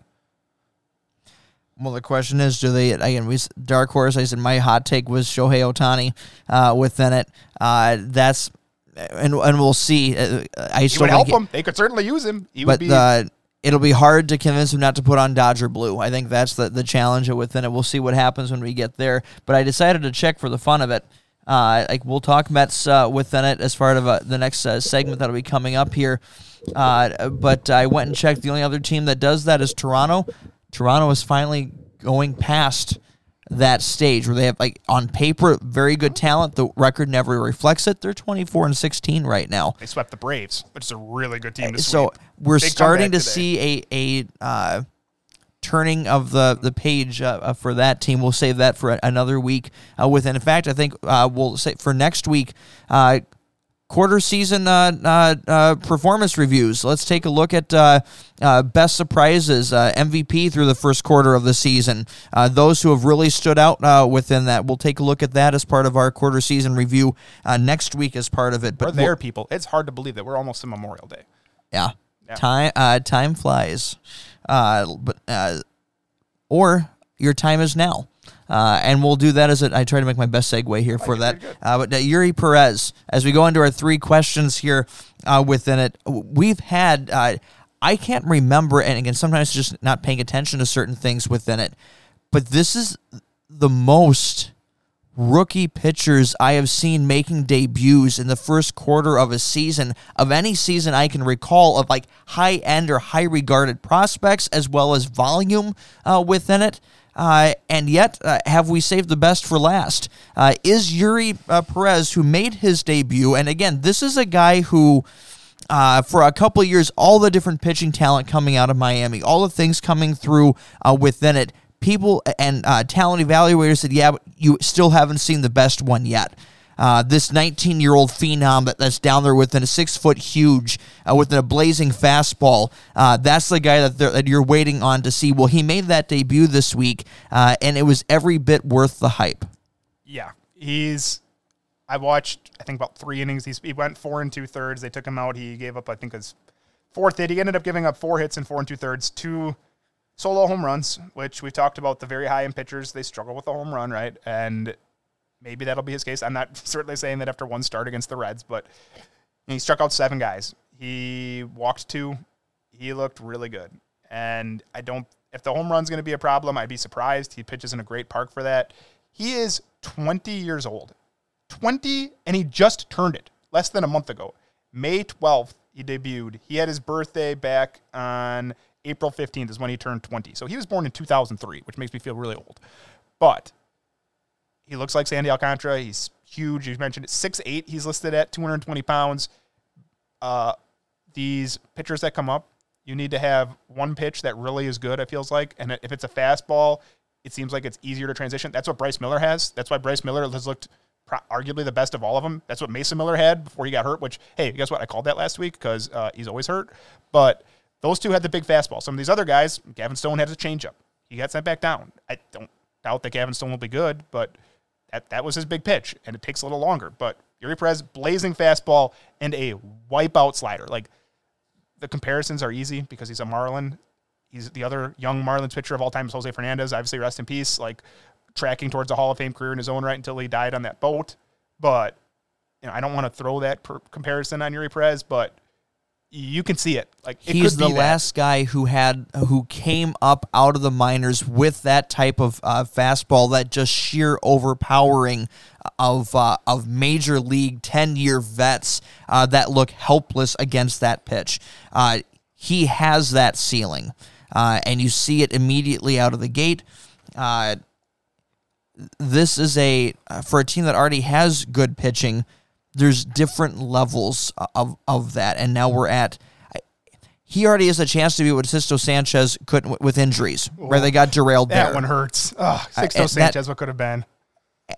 Well, the question is, do they again? We dark horse. I said my hot take was Shohei Ohtani uh, within it. Uh, that's and and we'll see. Uh, I He still would help it- them. They could certainly use him. He would but be. uh, it'll be hard to convince him not to put on Dodger blue. I think that's the the challenge within it. We'll see what happens when we get there. But I decided to check for the fun of it. Uh, like we'll talk Mets uh, within it as part of uh, the next uh, segment that'll be coming up here. Uh, but I went and checked. The only other team that does that is Toronto. Toronto is finally going past that stage where they have like on paper very good talent. The record never reflects it. They're twenty four and sixteen right now. they swept the Braves, which is a really good team to So sweep. we're Big starting to today. see a a uh, turning of the the page uh, uh, for that team. We'll save that for another week. Uh, with and in fact, I think uh, we'll say for next week. Quarter season uh, uh, uh, performance reviews. Let's take a look at uh, uh, best surprises, uh, MVP through the first quarter of the season. Uh, those who have really stood out uh, within that. We'll take a look at that as part of our quarter season review uh, next week as part of it. We're But there, we'll- people. It's hard to believe that we're almost to Memorial Day. yeah. Yeah. Time uh, time flies. Uh, but uh, or your time is now. Uh, and we'll do that as a, I try to make my best segue here for that. Uh, but uh, Eury Perez, as we go into our three questions here uh, within it, we've had, uh, I can't remember, and again, sometimes just not paying attention to certain things within it, but this is the most rookie pitchers I have seen making debuts in the first quarter of a season of any season I can recall of like high end or high regarded prospects as well as volume uh, within it. Uh, and yet, uh, have we saved the best for last? Uh, is Eury uh, Perez, who made his debut, and again, this is a guy who uh, for a couple of years, all the different pitching talent coming out of Miami, all the things coming through uh, within it. People and talent evaluators said, "Yeah, you still haven't seen the best one yet." Uh, this 19 year old phenom that, that's down there within a six foot huge, uh, within a blazing fastball. Uh, that's the guy that, that you're waiting on to see. Well, he made that debut this week, uh, and it was every bit worth the hype. Yeah, he's. I watched. I think about three innings. He's, he went four and two thirds. They took him out. He gave up. I think his fourth hit. He ended up giving up four hits in four and two thirds, two solo home runs, which we talked about. The very high end pitchers they struggle with the home run, right? And maybe that'll be his case. I'm not certainly saying that after one start against the Reds, but he struck out seven guys. He walked two. He looked really good. And I don't, if the home run's going to be a problem, I'd be surprised. He pitches in a great park for that. He is 20 years old. 20, and he just turned it less than a month ago. May 12th, he debuted. He had his birthday back on April 15th, is when he turned 20. So he was born in 2003, which makes me feel really old. But he looks like Sandy Alcantara. He's huge. You mentioned it. 6'8, he's listed at 220 pounds. Uh, these pitchers that come up, you need to have one pitch that really is good, it feels like. And if it's a fastball, it seems like it's easier to transition. That's what Bryce Miller has. That's why Bryce Miller has looked pro- arguably the best of all of them. That's what Mason Miller had before he got hurt, which, hey, guess what? I called that last week because uh, he's always hurt. But those two had the big fastball. Some of these other guys, Gavin Stone had a changeup. He got sent back down. I don't doubt that Gavin Stone will be good, but that, that was his big pitch, and it takes a little longer. But Eury Perez, blazing fastball and a wipeout slider. Like the comparisons are easy because he's a Marlin. He's the other young Marlins pitcher of all time is Jose Fernandez. Obviously, rest in peace. Like tracking towards a Hall of Fame career in his own right until he died on that boat. But you know, I don't want to throw that per- comparison on Eury Perez, but you can see it. Like it He's the that. last guy who had who came up out of the minors with that type of uh, fastball, that just sheer overpowering of uh, of major league ten year vets uh, that look helpless against that pitch. Uh, he has that ceiling, uh, and you see it immediately out of the gate. Uh, this is a for a team that already has good pitching. There's different levels of of that, and now we're at he already has a chance to be what Sixto Sanchez couldn't with injuries, where they got derailed That there. one hurts. Ugh, Sixto that- Sanchez, what could have been?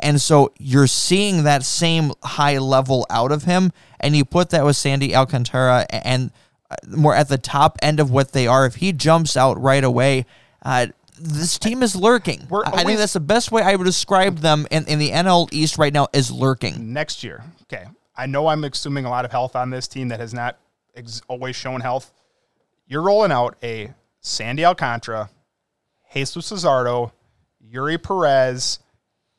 And so you're seeing that same high level out of him, and you put that with Sandy Alcantara and uh, more at the top end of what they are. If he jumps out right away, uh, this team is lurking. We're I- think always- that's the best way I would describe them in, in the NL East right now is lurking. next year. Okay. I know I'm assuming a lot of health on this team that has not ex- always shown health. You're rolling out a Sandy Alcantara, Jesus Luzardo, Eury Perez,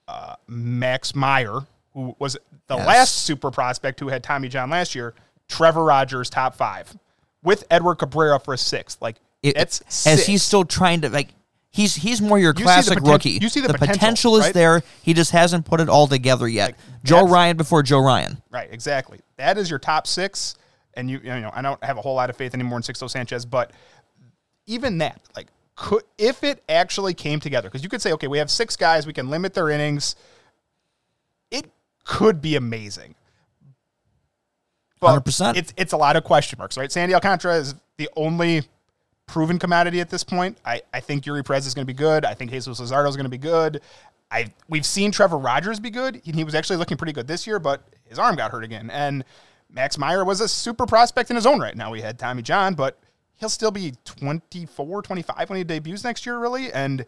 uh, Max Meyer, who was the Yes. last super prospect who had Tommy John last year, Trevor Rogers, top five, with Edward Cabrera for a sixth. Like, It- it's as six. he's still trying to like he's he's more your the classic poten- rookie. you see the potential, potential is right? there. He just hasn't put it all together yet. Joe Ryan before Joe Ryan. Right, exactly. That is your top six, and you you know I don't have a whole lot of faith anymore in Sixto Sanchez, but even that, like, could if it actually came together, because you could say, okay, we have six guys, we can limit their innings. It could be amazing. But 100%. It's it's a lot of question marks, right? Sandy Alcantara is the only proven commodity at this point. I, I think Eury Perez is going to be good. I think Jesus Luzardo is going to be good. I we've seen Trevor Rogers be good. He, he was actually looking pretty good this year, but his arm got hurt again. And Max Meyer was a super prospect in his own right. Now we had Tommy John, but he'll still be 24, 25 when he debuts next year, really. And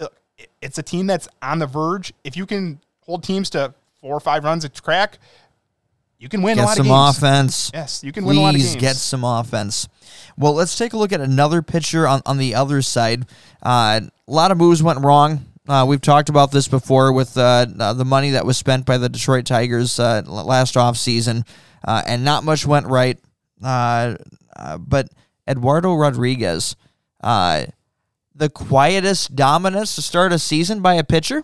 look, it- it's a team that's on the verge. If you can hold teams to four or five runs at crack, you can win a lot of games. some offense. Yes, you can win a lot of games. get some offense. Well, let's take a look at another pitcher on, on the other side. Uh, a lot of moves went wrong. Uh, we've talked about this before with uh, uh, the money that was spent by the Detroit Tigers uh, last offseason, uh, and not much went right. Uh, uh, but Eduardo Rodriguez, uh, the quietest dominance to start a season by a pitcher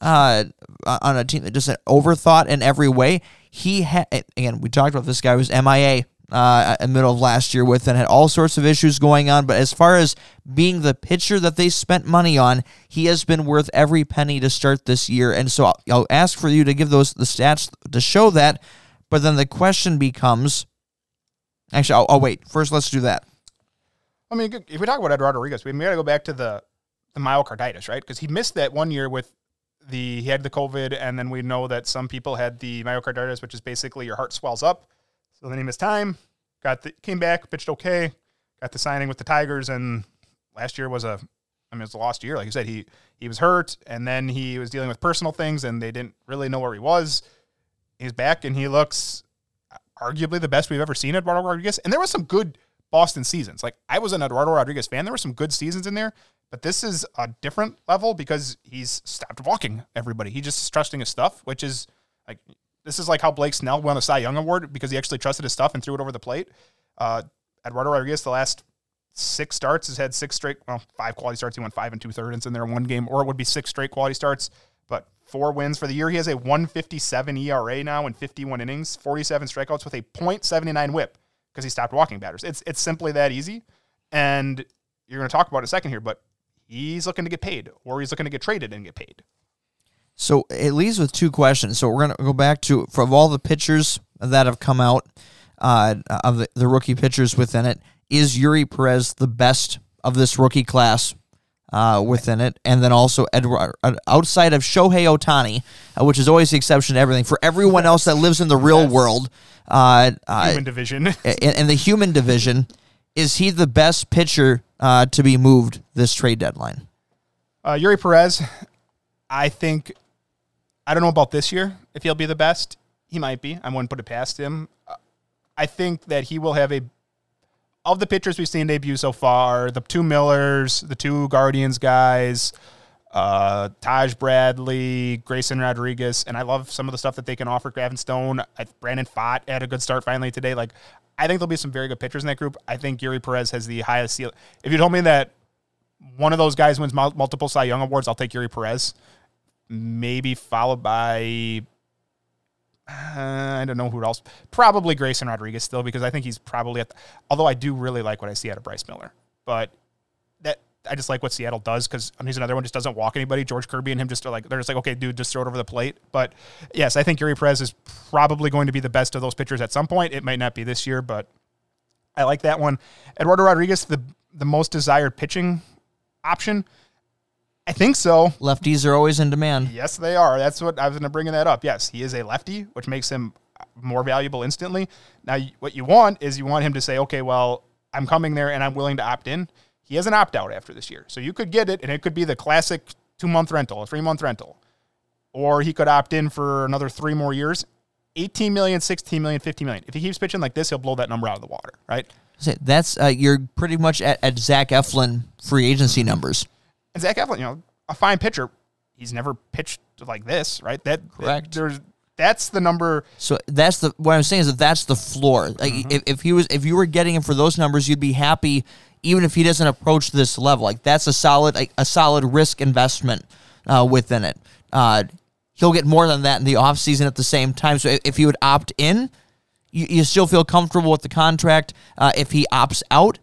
uh, on a team that just overthought in every way. He had again. We talked about this guy was MIA uh, in the middle of last year with and had all sorts of issues going on. But as far as being the pitcher that they spent money on, he has been worth every penny to start this year. And so I'll, I'll ask for you to give those the stats to show that. But then the question becomes, actually, I'll, I'll wait. First, let's do that. I mean, if we talk about Eduardo Rodriguez, we got to go back to the the myocarditis, right? Because he missed that one year with the he had the COVID, and then we know that some people had the myocarditis, which is basically your heart swells up. So then he missed time, got the came back, pitched okay, got the signing with the Tigers, and last year was a, I mean, it was a lost year. Like you said, he he was hurt, and then he was dealing with personal things, and they didn't really know where he was. He's back, and he looks arguably the best we've ever seen at Eduardo Rodriguez. And there was some good Boston seasons. Like I was an Eduardo Rodriguez fan. There were some good seasons in there, but this is a different level because he's stopped walking everybody. He just is trusting his stuff, which is like this is like how Blake Snell won the Cy Young Award because he actually trusted his stuff and threw it over the plate. Uh, Eduardo Rodriguez, the last six starts, has had six straight, well, five quality starts. He won five and two thirds in there one game, or it would be six straight quality starts. But four wins for the year. He has a 157 ERA now in 51 innings, 47 strikeouts with a .79 WHIP because he stopped walking batters. It's it's simply that easy, and you're going to talk about it a second here, but he's looking to get paid, or he's looking to get traded and get paid. So it leaves with two questions. So we're going to go back to from all the pitchers that have come out uh, of the, the rookie pitchers within it, is Eury Perez the best of this rookie class uh, within it? And then also Edward, uh, outside of Shohei Ohtani, uh, which is always the exception to everything. For everyone else that lives in the real world, uh, uh, Human division. in, in the human division, is he the best pitcher uh, to be moved this trade deadline? Uh, Eury Perez, I think, I don't know about this year if he'll be the best. He might be. I wouldn't put it past him. Uh, I think that he will have a, of the pitchers we've seen debut so far, the two Millers, the two Guardians guys, uh, Taj Bradley, Grayson Rodriguez, and I love some of the stuff that they can offer. Gavin Stone, Brandon Pfaadt had a good start finally today. Like, I think there'll be some very good pitchers in that group. I think Eury Perez has the highest ceiling. If you told me that one of those guys wins multiple Cy Young awards, I'll take Eury Perez. Maybe followed by uh, I don't know who else. Probably Grayson Rodriguez still because I think he's probably at. The, although I do really like what I see out of Bryce Miller, but that I just like what Seattle does because he's another one just doesn't walk anybody. George Kirby and him just are like they're just like okay, dude, just throw it over the plate. But yes, I think Eury Perez is probably going to be the best of those pitchers at some point. It might not be this year, but I like that one. Eduardo Rodriguez, the the most desired pitching option. I think so. Lefties are always in demand. Yes, they are. That's what I was going to bring that up. Yes, he is a lefty, which makes him more valuable instantly. Now, what you want is you want him to say, okay, well, I'm coming there and I'm willing to opt in. He has an opt out after this year. So you could get it, and it could be the classic two month rental, a three month rental. Or he could opt in for another three more years 18 million, 16 million, 15 million. If he keeps pitching like this, he'll blow that number out of the water, right? That's uh, you're pretty much at, at Zach Eflin free agency numbers. And Zach Eflin, you know, a fine pitcher. He's never pitched like this, right? That correct. That, there's that's the number. So that's the what I'm saying is that that's the floor. Like mm-hmm. if, if he was if you were getting him for those numbers, you'd be happy even if he doesn't approach this level. Like that's a solid like, a solid risk investment uh, within it. Uh, he'll get more than that in the offseason at the same time. So if he would opt in, you, you still feel comfortable with the contract. Uh, if he opts out,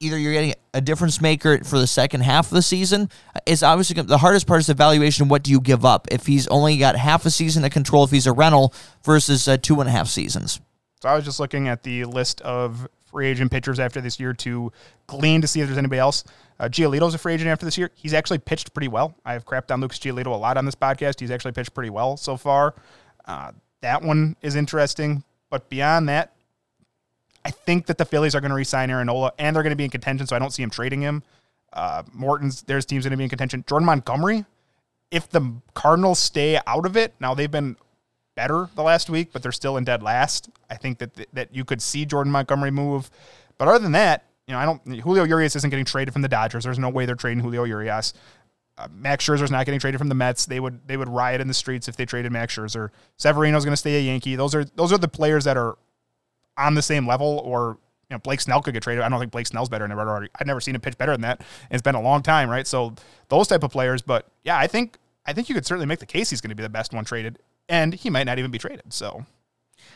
either you're getting a difference maker for the second half of the season. It's obviously the hardest part is the valuation. What do you give up if he's only got half a season to control if he's a rental versus uh, two and a half seasons? So I was just looking at the list of free agent pitchers after this year to glean to see if there's anybody else. Uh, Giolito's a free agent after this year. He's actually pitched pretty well. I have crapped on Lucas Giolito a lot on this podcast. He's actually pitched pretty well so far. Uh, that one is interesting. But beyond that, I think that the Phillies are going to re-sign Aaron Nola, and they're going to be in contention, so I don't see him trading him. Uh, Morton's, there's teams going to be in contention. Jordan Montgomery, if the Cardinals stay out of it, now they've been better the last week, but they're still in dead last. I think that that you could see Jordan Montgomery move. But other than that, you know, I don't. Julio Urias isn't getting traded from the Dodgers. There's no way they're trading Julio Urias. Uh, Max Scherzer's not getting traded from the Mets. They would they would riot in the streets if they traded Max Scherzer. Severino's going to stay a Yankee. Those are those are the players that are on the same level or you know, Blake Snell could get traded. I don't think Blake Snell's better than already. I've never seen him pitch better than that. It's been a long time, right? So those type of players. But yeah, I think I think you could certainly make the case he's going to be the best one traded, and he might not even be traded. So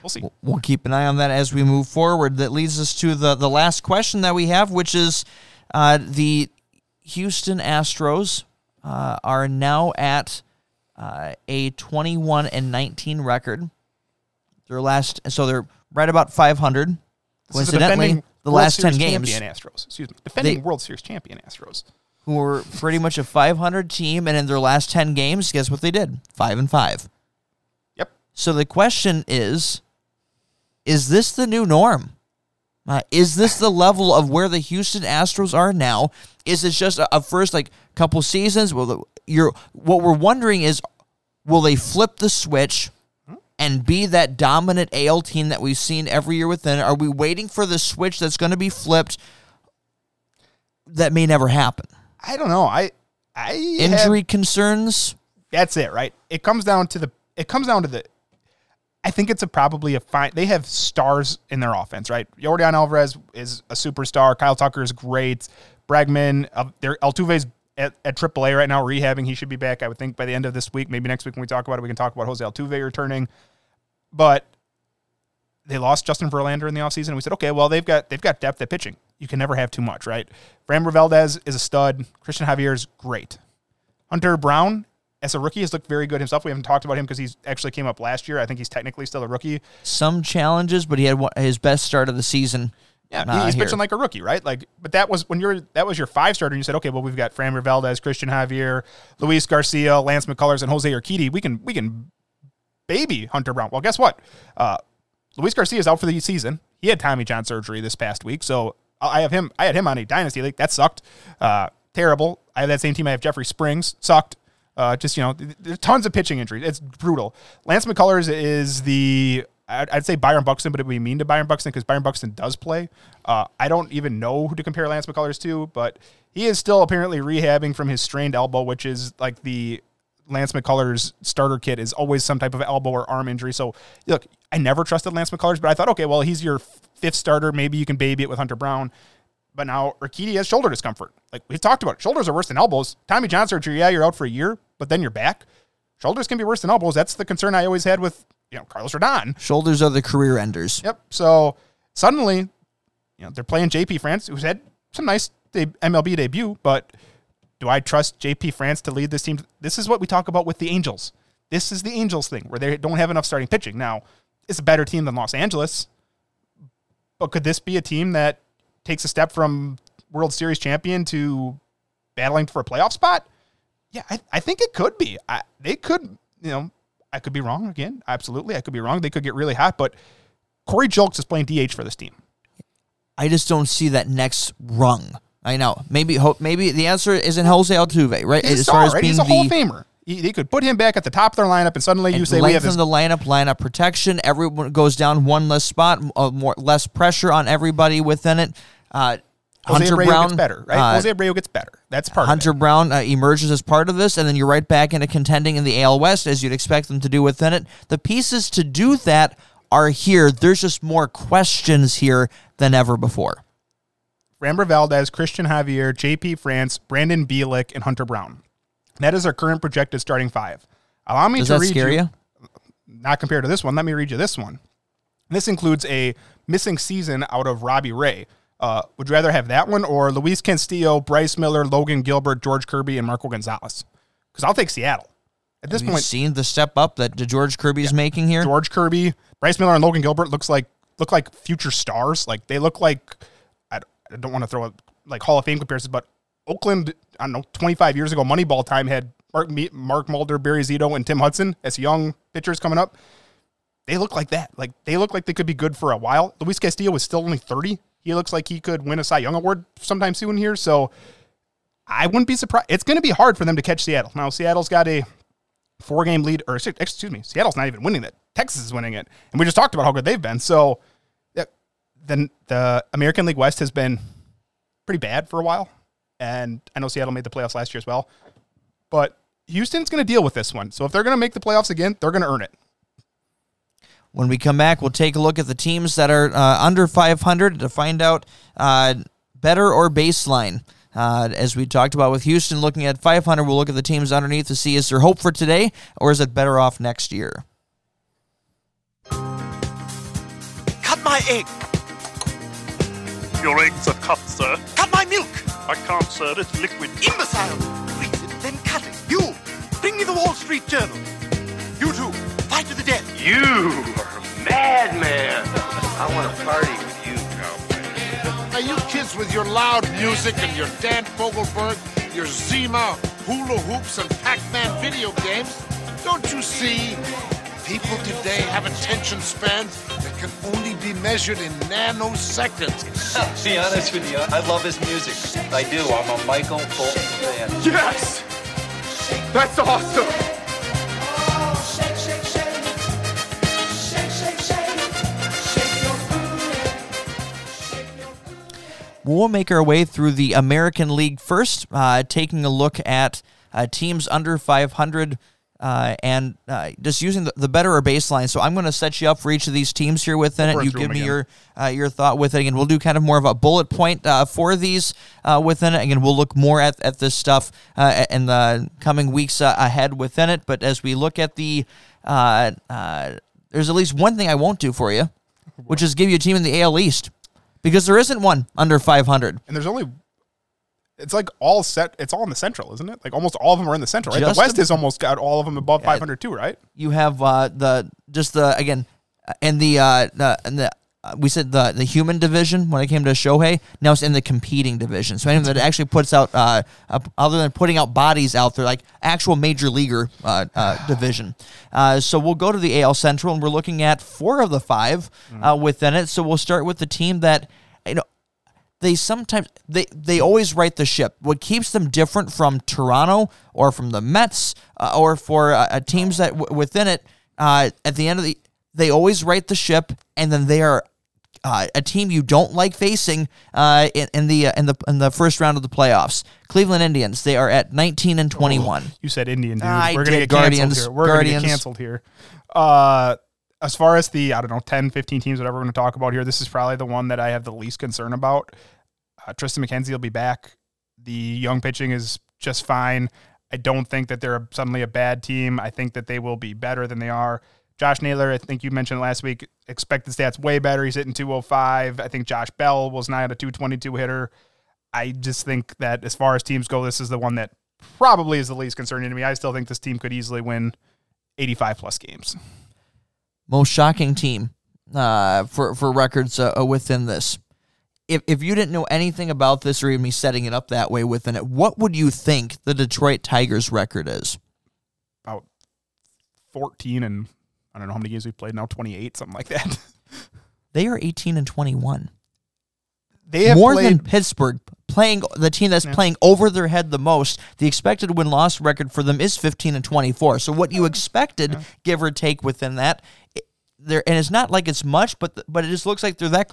we'll see. We'll keep an eye on that as we move forward. That leads us to the the last question that we have, which is uh, the Houston Astros uh, are now at uh, a 21 and 19 record. Their last, so they're right about 500. Coincidentally, the World last Series 10 games. Champion Astros. Excuse me. Defending They- World Series champion Astros. Who were pretty much a 500 team, and in their last 10 games, guess what they did? Five and five. Yep. So the question is, is this the new norm? Uh, is this the level of where the Houston Astros are now? Is it just a, a first like couple seasons? Well, you're what we're wondering is, will they flip the switch and be that dominant AL team that we've seen every year within? Are we waiting for the switch that's going to be flipped? That may never happen. I don't know. I I have- Injury concerns. that's it, right? It comes down to the. It comes down to the. I think it's a probably a fine. They have stars in their offense, right? Yordan Alvarez is a superstar. Kyle Tucker is great. Bregman, uh, their Altuve's at, at AAA right now, rehabbing. He should be back, I would think, by the end of this week. Maybe next week when we talk about it, we can talk about Jose Altuve returning. But they lost Justin Verlander in the offseason. We said, okay, well, they've got they've got depth at pitching. You can never have too much, right? Framber Valdez is a stud. Christian Javier is great. Hunter Brown, as a rookie, has looked very good himself. We haven't talked about him because he's actually came up last year. I think he's technically still a rookie. Some challenges, but he had his best start of the season. Yeah, uh, he's here. pitching like a rookie, right? Like, but that was when you're that was your five starter. and You said, okay, well, we've got Framber Valdez, Christian Javier, Luis Garcia, Lance McCullers, and Jose Urquidy. We can we can baby Hunter Brown. Well, guess what? Uh, Luis Garcia is out for the season. He had Tommy John surgery this past week, so I have him. I had him on a dynasty league. That sucked. Uh, terrible. I have that same team. I have Jeffrey Springs. Sucked. Uh, just you know, there's tons of pitching injuries. It's brutal. Lance McCullers is the I'd, say Byron Buxton, but it would be mean to Byron Buxton because Byron Buxton does play. Uh, I don't even know who to compare Lance McCullers to, but he is still apparently rehabbing from his strained elbow, which is like the Lance McCullers starter kit is always some type of elbow or arm injury. So look, I never trusted Lance McCullers, but I thought, okay, well, he's your fifth starter. Maybe you can baby it with Hunter Brown. But now Urquidy has shoulder discomfort. Like we've talked about, shoulders are worse than elbows. Tommy John surgery, yeah, you're out for a year, but then you're back. Shoulders can be worse than elbows. That's the concern I always had with you know Carlos Rodon. Shoulders are the career enders. Yep. So suddenly, you know, they're playing JP France, who's had some nice MLB debut, but do I trust JP France to lead this team? This is what we talk about with the Angels. This is the Angels thing where they don't have enough starting pitching. Now, it's a better team than Los Angeles, But could this be a team that takes a step from World Series champion to battling for a playoff spot? Yeah, I, I think it could be. I, they could, you know, I could be wrong again. Absolutely, I could be wrong. They could get really hot, but Corey Julks is playing DH for this team. I just don't see that next rung. I know. Maybe hope maybe the answer isn't Jose Altuve, right? He's, as far as right? being He's a Hall of Famer. He, could put him back at the top of their lineup, and suddenly you say we have this- the lineup, lineup protection. Everyone goes down one less spot, uh, more less pressure on everybody within it. Uh, Jose Hunter Abreu Brown gets better, right? Uh, Jose Abreu gets better. That's part. Hunter Brown uh, emerges as part of this, and then you're right back into contending in the AL West as you'd expect them to do within it. The pieces to do that are here. There's just more questions here than ever before. Framber Valdez, Christian Javier, JP France, Brandon Bielak, and Hunter Brown. That is our current projected starting five. Allow me Does to that read scare you, you. Not compared to this one. Let me read you this one. This includes a missing season out of Robbie Ray. Uh, would you rather have that one or Luis Castillo, Bryce Miller, Logan Gilbert, George Kirby, and Marco Gonzalez? Because I'll take Seattle. At this have point, seen the step up that George Kirby's yeah, making here. George Kirby, Bryce Miller, and Logan Gilbert looks like look like future stars. Like they look like I, don't want to throw a, like Hall of Fame comparisons, but Oakland, I don't know, 25 years ago, Moneyball time had Mark, Mark Mulder, Barry Zito, and Tim Hudson as young pitchers coming up. They look like that. Like they look like they could be good for a while. Luis Castillo is still only 30. He looks like he could win a Cy Young Award sometime soon here. So I wouldn't be surprised. It's going to be hard for them to catch Seattle. Now, Seattle's got a four game lead, or excuse me, Seattle's not even winning it. Texas is winning it. And we just talked about how good they've been. So then the American League West has been pretty bad for a while. And I know Seattle made the playoffs last year as well. But Houston's going to deal with this one. So if they're going to make the playoffs again, they're going to earn it. When we come back, we'll take a look at the teams that are uh, under 500 to find out uh, better or baseline. Uh, as we talked about with Houston looking at 500, we'll look at the teams underneath to see is there hope for today or is it better off next year? Cut my egg. Your eggs are cut, sir. Cut my milk! I can't, sir. It's liquid. Imbecile! Freeze it, then cut it. You! Bring me the Wall Street Journal. You two, fight to the death. You are a madman. I want to party with you, cowboy. Now, you kids with your loud music and your Dan Fogelberg, your Zima, hula hoops, and Pac-Man video games, don't you see People today have attention spans that can only be measured in nanoseconds. to be honest with you, I love his music. I do. I'm a Michael Bolton fan. Yes! That's awesome! We'll make our way through the American League first, uh, taking a look at uh, teams under 500 uh, and uh, just using the, the, better or baseline. So I'm going to set you up for each of these teams here within it. You give me again. your uh, your thought with it. Again, we'll do kind of more of a bullet point uh, for these uh, within it. Again, we'll look more at, at this stuff uh, in the coming weeks ahead within it. But as we look at the, there's at least one thing I won't do for you, which is give you a team in the AL East. Because there isn't one under 500. And there's only it's like all set. It's all in the central, isn't it? Like almost all of them are in the central, right? Just the West has almost got all of them above yeah, 500 too, right? You have uh, the just the again, and the uh, the and the uh, we said the the human division when it came to Shohei. Now it's in the competing division. So anyone that actually puts out, uh, other than putting out bodies out there, like actual major leaguer uh, uh, division. Uh, so we'll go to the AL Central, and we're looking at four of the five uh, mm. within it. So we'll start with the team that you know they sometimes they they always right the ship. What keeps them different from Toronto or from the Mets uh, or for uh, uh teams that w- within it uh, at the end of the they always right the ship and then they are uh, a team you don't like facing uh, in, in, the in the in the first round of the playoffs. Cleveland Indians. They are at 19 and 21. Oh, you said Indian, dude. I We're gonna get Guardians. Here. We're gonna get canceled here. As far as the I don't know 10, 15 teams, whatever we're going to talk about here, this is probably the one that I have the least concern about. Uh, Triston McKenzie will be back. The young pitching is just fine. I don't think that they're suddenly a bad team. I think that they will be better than they are. Josh Naylor, I think you mentioned last week, expected stats way better. He's hitting 205. I think Josh Bell was not a 222 hitter. I just think that as far as teams go, this is the one that probably is the least concerning to me. I still think this team could easily win 85 plus games. Most shocking team uh, for for records uh, uh, within this. If if you didn't know anything about this or even me setting it up that way within it, what would you think the Detroit Tigers record is? About 14 and I don't know how many games we've played now, 28, something like that. They are 18 and 21. They have More played, than Pittsburgh playing the team that's playing over their head the most. The expected win loss record for them is 15 and 24. So what you expected, give or take within that, there and it's not like it's much, but but it just looks like they're that.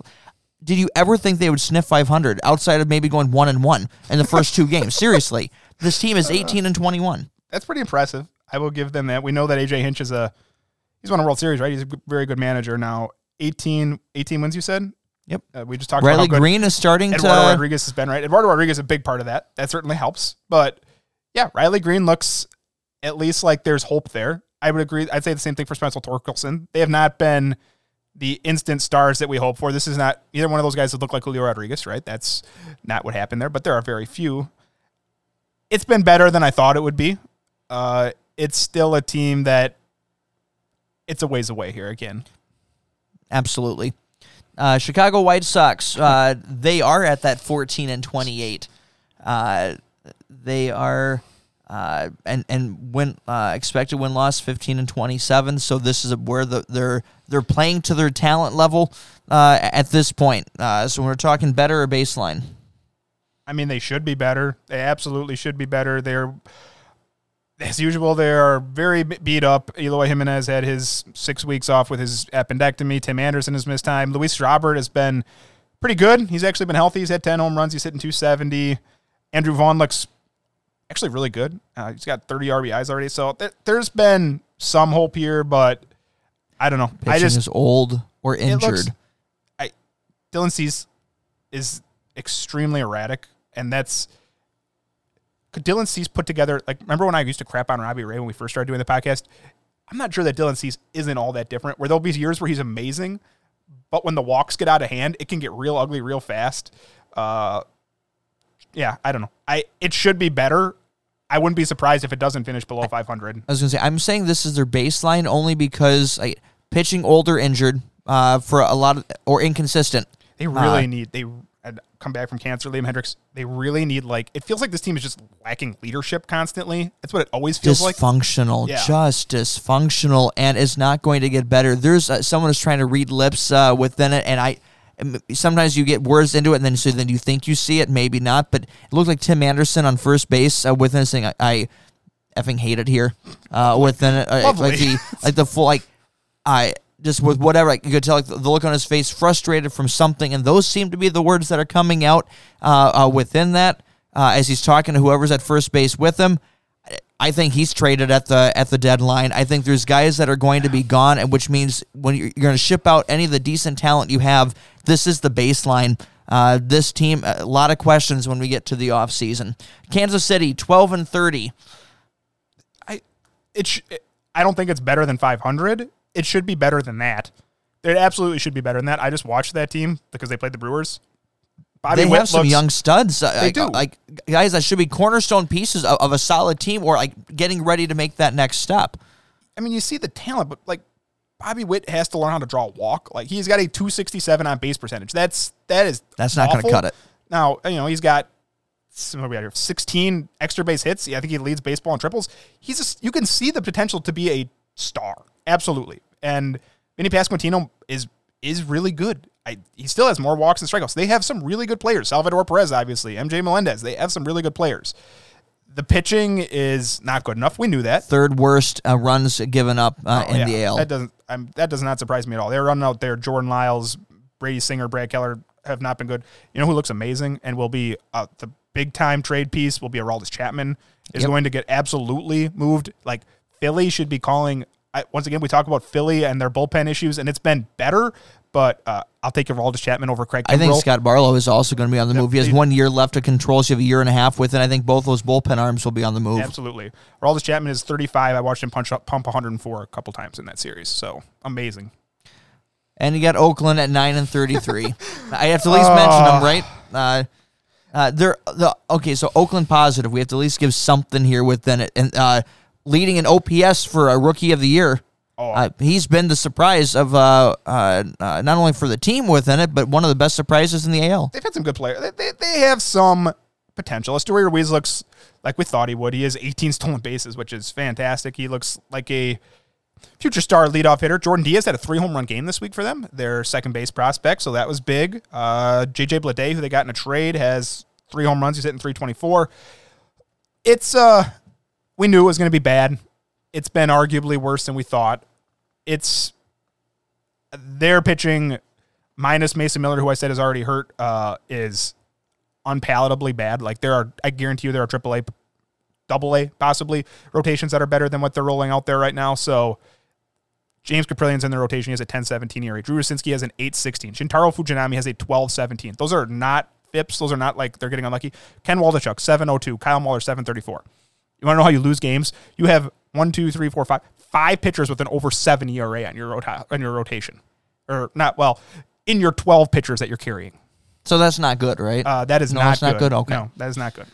Did you ever think they would sniff 500 outside of maybe going one and one in the first two games? Seriously, this team is 18 and 21. that's pretty impressive. I will give them that. We know that AJ Hinch is a he's won a World Series, right? He's a very good manager now. 18, 18 wins, you said. Yep. Uh, we just talked about Riley how good Green is starting Eduardo to. Rodriguez has been right. Eduardo Rodriguez is a big part of that. That certainly helps. But yeah, Riley Greene looks at least like there's hope there. I would agree. I'd say the same thing for Spencer Torkelson. They have not been the instant stars that we hope for. This is not either one of those guys that look like Julio Rodriguez, right? That's not what happened there. But there are very few. It's been better than I thought it would be. Uh, it's still a team that it's a ways away here again. Absolutely. Uh, Chicago White Sox, uh, they are at that 14 and 28. Uh, they are, uh, and and win uh, expected win loss 15 and 27. So this is where the, they're they're playing to their talent level uh, at this point. Uh, so we're talking better or baseline. I mean, they should be better. They absolutely should be better. They're, as usual, they are very beat up. Eloy Jimenez had his six weeks off with his appendectomy. Tim Anderson has missed time. Luis Robert has been pretty good. He's actually been healthy. He's had 10 home runs. He's hitting 270. Andrew Vaughn looks actually really good. Uh, he's got 30 RBIs already. So there, there's been some hope here, but I don't know. Pitching I just is old or injured. looks- I Dylan Cease is extremely erratic, and that's could Dylan Cease put together like remember when I used to crap on Robbie Ray when we first started doing the podcast? I'm not sure that Dylan Cease isn't all that different. Where there'll be years where he's amazing, but when the walks get out of hand, it can get real ugly real fast. Uh, yeah, I don't know. I it should be better. I wouldn't be surprised if it doesn't finish below 500. I was gonna say I'm saying this is their baseline only because like, pitching older, injured uh, for a lot of or inconsistent. They really Uh, need they come back from cancer, Liam Hendriks. They really need like it feels like this team is just lacking leadership constantly. That's what it always feels like. dysfunctional, Yeah. just dysfunctional, and it's not going to get better. There's uh, someone who's trying to read lips uh, within it, and I sometimes you get words into it, and then so then you think you see it, maybe not. But it looked like Tim Anderson on first base uh, thing. I, I effing hate it here uh, within it, uh, like the like the full like I. Just with whatever, like, you could tell, like the the look on his face, frustrated from something, and those seem to be the words that are coming out uh, uh, within that uh, as he's talking to whoever's at first base with him. I think he's traded at the at the deadline. I think there's guys that are going to be gone, and which means when you're, you're going to ship out any of the decent talent you have, this is the baseline. Uh, this team, a lot of questions when we get to the offseason. Kansas City, 12 and 30. I it sh- I don't think it's better than 500. It should be better than that. It absolutely should be better than that. I just watched that team because they played the Brewers. Bobby they Witt have some looks- young studs. uh, They like, do. like guys that should be cornerstone pieces of, of a solid team, or like getting ready to make that next step. I mean, you see the talent, but like Bobby Witt has to learn how to draw a walk. Like he's got a 267 on base percentage. That's that is That's not gonna cut it. Now you know he's got what we at here? 16 extra base hits. Yeah, I think he leads baseball in triples. He's just, you can see the potential to be a star, absolutely. And Vinny Pasquantino is is really good. I, he still has more walks and strikeouts. They have some really good players. Salvador Perez, obviously, MJ Melendez. They have some really good players. The pitching is not good enough. We knew that. Third worst uh, runs given up uh, Oh, in yeah. the AL. That doesn't I'm, that does not surprise me at all. They're running out there. Jordan Lyles, Brady Singer, Brad Keller have not been good. You know who looks amazing and will be uh, the big time trade piece will be Aroldis Chapman is Yep. going to get absolutely moved. Like Philly should be calling. I, once again, we talk about Philly and their bullpen issues, and it's been better. But uh, I'll take Aroldis Chapman over Craig. I think Scott Barlow is also going to be on the move. He has one year left to control. So you have a year and a half with it. I think both those bullpen arms will be on the move. Absolutely. Aroldis Chapman is 35. I watched him punch up, pump 104 a couple times in that series. So amazing. And you got Oakland at nine and thirty-three. I have to at least mention them, right? Uh, uh, they're the okay. So Oakland positive. We have to at least give something here within it, and uh, leading in OPS for a rookie of the year. Oh. Uh, he's been the surprise of uh, uh, uh, not only for the team within it, but one of the best surprises in the AL. they've had some good players. They, they, they have some potential. Esteury Ruiz looks like we thought he would. He has 18 stolen bases, which is fantastic. He looks like a future star leadoff hitter. Jordan Diaz had a three home run game this week for them, their second base prospect, so that was big. Uh, JJ Bleday, who they got in a trade, has three home runs. He's hitting 324. It's uh, we knew it was going to be bad. It's been arguably worse than we thought. It's their pitching minus Mason Miller, who I said is already hurt, uh, is unpalatably bad. Like there are, I guarantee you, there are AAA, double A, possibly rotations that are better than what they're rolling out there right now. So James Kaprielian's in the rotation. He has a 10-17 ERA. Drew Rucinski has an 8-16. Shintaro Fujinami has a 12-17. Those are not FIPS. Those are not like they're getting unlucky. Ken Waldichuk, 702. Kyle Muller, 734. You want to know how you lose games? You have one, two, three, four, five, five pitchers with an over seven ERA on your rota- on your rotation, or not. Well, in your 12 pitchers that you're carrying. So that's not good, right? Uh, that is No, not that's not good? Okay. No, that is not good.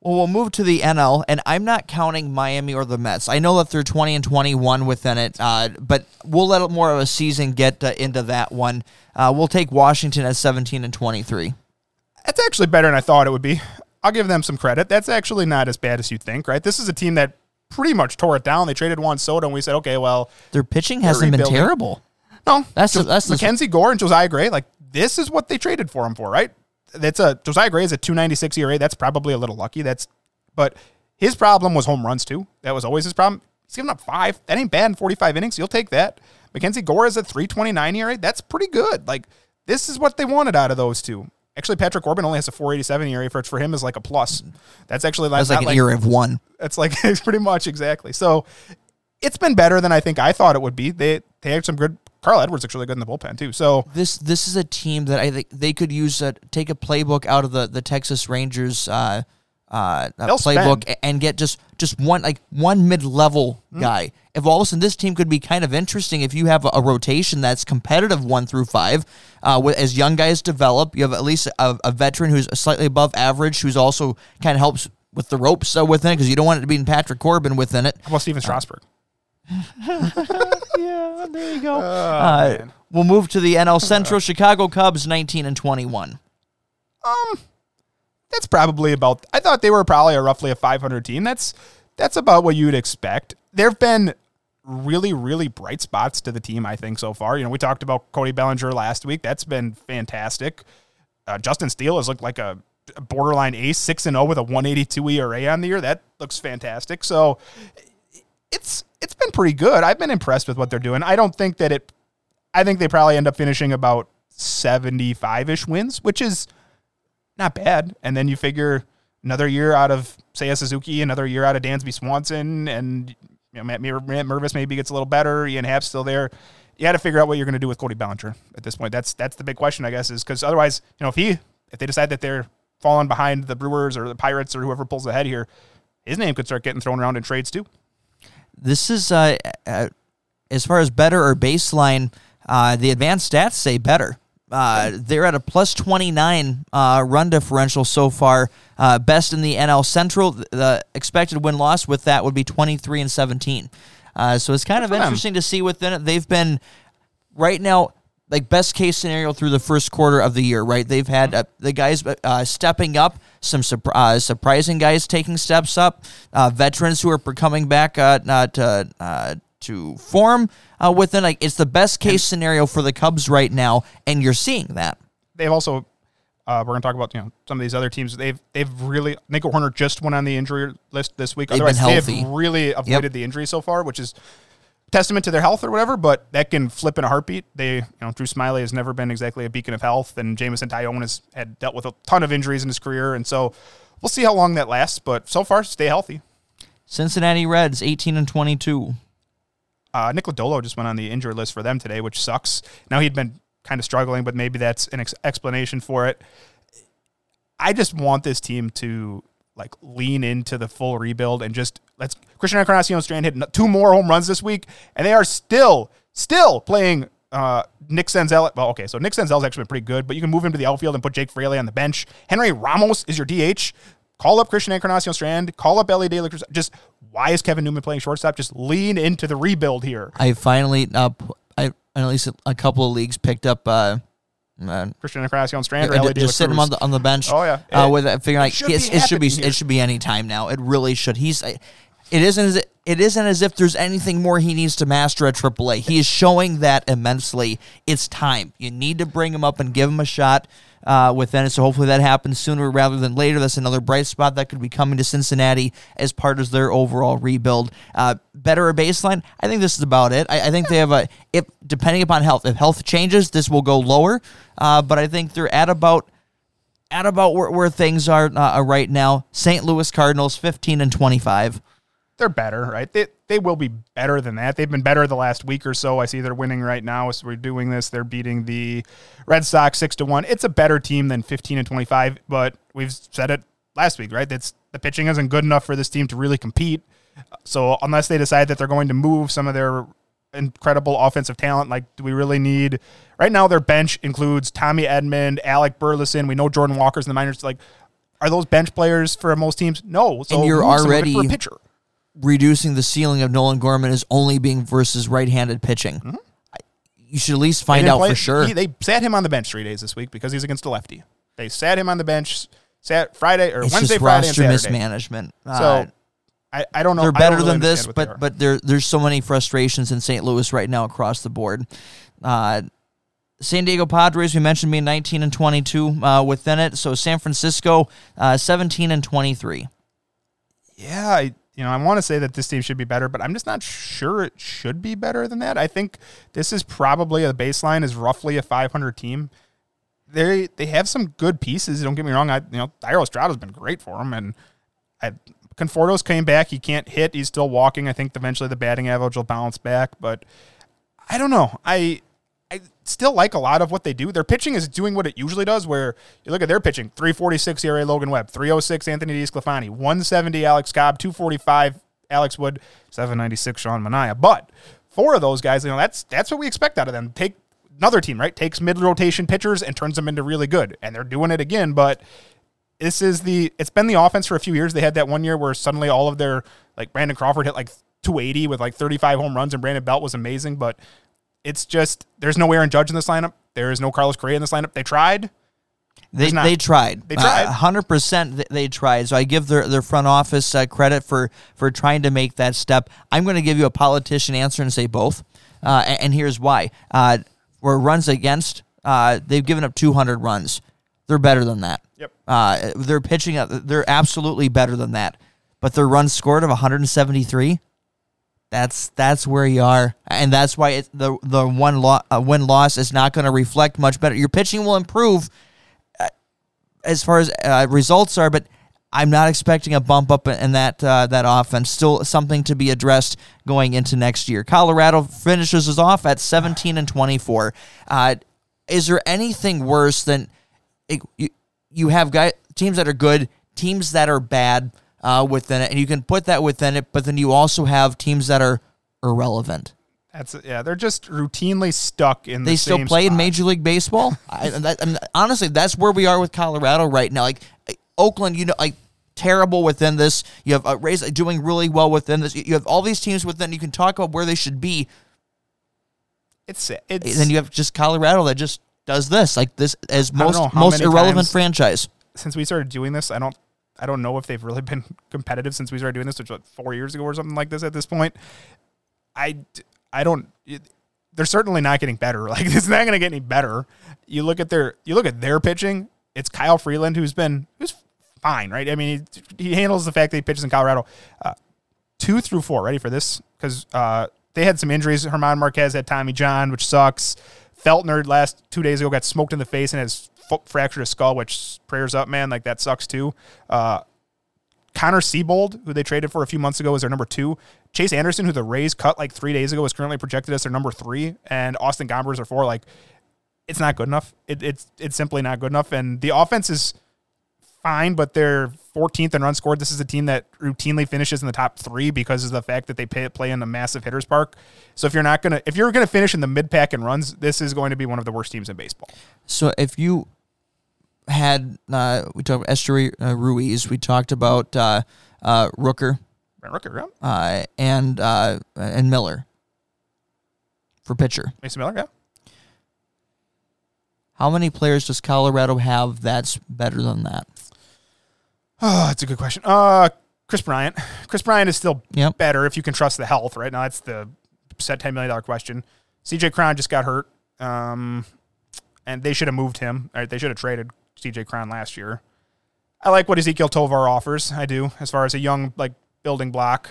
Well, we'll move to the NL, and I'm not counting Miami or the Mets. I know that they're 20 and 21 within it, uh, but we'll let more of a season get uh, into that one. Uh, we'll take Washington at 17 and 23. That's actually better than I thought it would be. I'll give them some credit. That's actually not as bad as you think, right? This is a team that pretty much tore it down. They traded Juan Soto, and we said, okay, well, Their pitching hasn't been terrible. no, That's Jo- that's Mackenzie Gore and Josiah Gray. Like this is what they traded for him for, right? That's a Josiah Gray is a 296 ERA. That's probably a little lucky. That's, but his problem was home runs too. That was always his problem. He's giving up five. That ain't bad in 45 innings. You'll take that. Mackenzie Gore is a 329 ERA. That's pretty good. Like this is what they wanted out of those two. Actually, Patrick Corbin only has a 487 ERA, which for him is like a plus. That's actually That's not like an era of one. It's like it's pretty much exactly. So it's been better than I think I thought it would be. They they had some good. Carl Edwards looks really good in the bullpen too. So This this is a team that I think they could use uh, take a playbook out of the the Texas Rangers uh, uh, uh, They'll playbook spend. and get just just one like one mid level Hmm. guy. If all of a sudden this team could be kind of interesting if you have a, a rotation that's competitive one through five, uh, with, as young guys develop, you have at least a, a veteran who's slightly above average, who's also kind of helps with the ropes uh, within it because you don't want it to be in Patrick Corbin within it. how about Stephen Strasburg? Yeah, there you go. Oh, uh, we'll move to the NL Central. Chicago Cubs, nineteen and twenty-one. Um, that's probably about. I thought they were probably a roughly a 500 team. That's that's about what you'd expect. There've been really really bright spots to the team. I think so far. You know, we talked about Cody Bellinger last week. That's been fantastic. Uh, Justin Steele has looked like a borderline ace, six and zero with a 182 ERA on the year. That looks fantastic. So it's it's been pretty good. I've been impressed with what they're doing. I don't think that it. I think they probably end up finishing about 75 ish wins, which is not bad. And then you figure another year out of Seiya Suzuki, another year out of Dansby Swanson, and you know, Matt, Matt Mervis maybe gets a little better. Ian Happ's still there. You got to figure out what you're going to do with Cody Bellinger at this point. That's that's the big question, I guess, is because otherwise, you know, if he if they decide that they're falling behind the Brewers or the Pirates or whoever pulls ahead here, his name could start getting thrown around in trades too. This is uh, uh, as far as better or baseline. Uh, the advanced stats say better. Uh, they're at a plus 29 uh, run differential so far, uh, best in the NL Central. The expected win loss with that would be 23 and 17. Uh, so it's kind of them. interesting to see within it. They've been right now like best case scenario through the first quarter of the year, right? They've had uh, the guys uh, stepping up, some surp- uh, surprising guys taking steps up, uh, veterans who are coming back uh, uh, to uh, to form uh, within. Like it's the best case scenario for the Cubs right now, and you're seeing that. they've also uh, we're going to talk about you know some of these other teams. They've they've really Nico Hoerner just went on the injury list this week. They've Otherwise, been they have really avoided the injury so far, which is testament to their health or whatever. But that can flip in a heartbeat. They you know Drew Smyly has never been exactly a beacon of health, and Jameson Taillon has had dealt with a ton of injuries in his career, and so we'll see how long that lasts. But so far, stay healthy. Cincinnati Reds, 18 and 22. Uh, Nick Lodolo just went on the injured list for them today, which sucks. Now he'd been kind of struggling, but maybe that's an ex- explanation for it. I just want this team to like lean into the full rebuild and just let's Christian Encarnacion Strand hit two more home runs this week, and they are still still playing uh, Nick Senzel. Well, okay, so Nick Senzel's actually been pretty good, but you can move him to the outfield and put Jake Fraley on the bench. Henry Ramos is your DH. Call up Christian Encarnacion Strand. Call up Elly De. Just Why is Kevin Newman playing shortstop? Just lean into the rebuild here. I finally, uh, I at least a couple of leagues picked up. Uh, uh, Christian Encarnacion Strand or uh, De La just sitting him on the on the bench. Oh, yeah. uh, It- with that figuring it like should be it should be here. it should be any time now. It really should. He's it isn't as it isn't as if there's anything more he needs to master at AAA. He is showing that immensely. It's time. You need to bring him up and give him a shot uh, within it. So hopefully that happens sooner rather than later. That's another bright spot that could be coming to Cincinnati as part of their overall rebuild. Uh, better a baseline. I think this is about it. I, I think they have a if depending upon health. If health changes, this will go lower. Uh, but I think they're at about at about where, where things are uh, right now. St. Louis Cardinals, fifteen and twenty-five. They're better, right? They they will be better than that. They've been better the last week or so. I see they're winning right now as we're doing this. They're beating the Red Sox six to one. It's a better team than fifteen and twenty five, but we've said it last week, right? That's the pitching isn't good enough for this team to really compete. So unless they decide that they're going to move some of their incredible offensive talent, like do we really need right now their bench includes Tommy Edman, Alec Burleson. We know Jordan Walker's in the minors. Like are those bench players for most teams? No. So And you're move some of it already- a pitcher. Reducing the ceiling of Nolan Gorman is only being versus right-handed pitching. I- You should at least find out play- for sure. he- they sat him on the bench three days this week because he's against a lefty. They sat him on the bench sat Friday or it's Wednesday, Friday, and Saturday. mismanagement. So Uh, I, I don't know. they're better really than this, but but there there's so many frustrations in St. Louis right now across the board. Uh, San Diego Padres, we mentioned being 19 and 22 uh, within it. So San Francisco, uh, 17 and 23. yeah, I, you know, I want to say that this team should be better, but I'm just not sure it should be better than that. I think this is probably a baseline is roughly a 500 team. They they have some good pieces. Don't get me wrong. I you know, Thairo Estrada's been great for them, and I, Conforto's came back. He can't hit. He's still walking. I think eventually the batting average will bounce back, but I don't know. I I still like a lot of what they do. Their pitching is doing what it usually does. Where you look at their pitching: 346 ERA Logan Webb, 306 Anthony DeSclafani, 170 Alex Cobb, 245 Alex Wood, 796 Sean Manaea. But four of those guys, you know, that's that's what we expect out of them. Take another team, right? Takes mid rotation pitchers and turns them into really good, and they're doing it again. But this is the it's been the offense for a few years. They had that one year where suddenly all of their like Brandon Crawford hit like 280 with like 35 home runs, and Brandon Belt was amazing. But it's just there's no Aaron Judge in this lineup. There is no Carlos Correa in this lineup. They tried. They, they tried. They tried. hundred percent. They tried. So I give their, their front office uh, credit for for trying to make that step. I'm going to give you a politician answer and say both. Uh, and, and here's why. Uh, where runs against, uh, they've given up 200 runs. They're better than that. Yep. Uh, they're pitching. uh, They're absolutely better than that. But their runs scored of 173. That's that's where you are, and that's why it, the the one lo- uh, win loss is not going to reflect much better. Your pitching will improve uh, as far as uh, results are, but I'm not expecting a bump up in that uh, that offense. Still something to be addressed going into next year. Colorado finishes us off at 17 and 24. Uh, is there anything worse than it, you, you have guy teams that are good, teams that are bad uh, within it, and you can put that within it, but then you also have teams that are irrelevant. That's yeah. They're just routinely stuck in. They the still play in. Major League Baseball. I, that, I mean, honestly, that's where we are with Colorado right now. Like Oakland, you know, like terrible within this. You have uh, Rays doing really well within this. You have all these teams within. You can talk about where they should be. It's And then you have just Colorado that just does this, like this as most most irrelevant times- franchise. since we started doing this, I don't I don't know if they've really been competitive since we started doing this, which was like four years ago or something like this. At this point, I, I don't. They're certainly not getting better. Like it's not going to get any better. You look at their you look at their pitching. It's Kyle Freeland who's been who's fine, right? I mean, he, he handles the fact that he pitches in Colorado. Uh, two through four. Ready for this? Because uh, they had some injuries. German Marquez had Tommy John, which sucks. Feltner last two days ago got smoked in the face and has fractured his skull, which prayers up, man. Like that sucks too. Uh, Connor Seabold, who they traded for a few months ago, is their number two. Chase Anderson, who the Rays cut like three days ago, is currently projected as their number three, and Austin Gomber is their four. Like, it's not good enough. It, it's it's simply not good enough. And the offense is fine, but they're 14th in runs scored. This is a team that routinely finishes in the top three because of the fact that they pay, play in a massive hitters park. So if you're not gonna if you're gonna finish in the mid pack and runs, this is going to be one of the worst teams in baseball. So if you had uh, we talked about Esteury uh, Ruiz, we talked about uh, uh, Rooker, Rooker, yeah. uh, and uh, and Miller for pitcher. Mason Miller, yeah. How many players does Colorado have that's better than that? Oh, that's a good question. Uh, Kris Bryant. Kris Bryant is still Yep. better if you can trust the health. Right now, that's the set ten million dollar question. C.J. Cron just got hurt, um, and they should have moved him. Right, they should have traded C.J. Cron last year. I like what Ezequiel Tovar offers. I do, as far as a young like building block.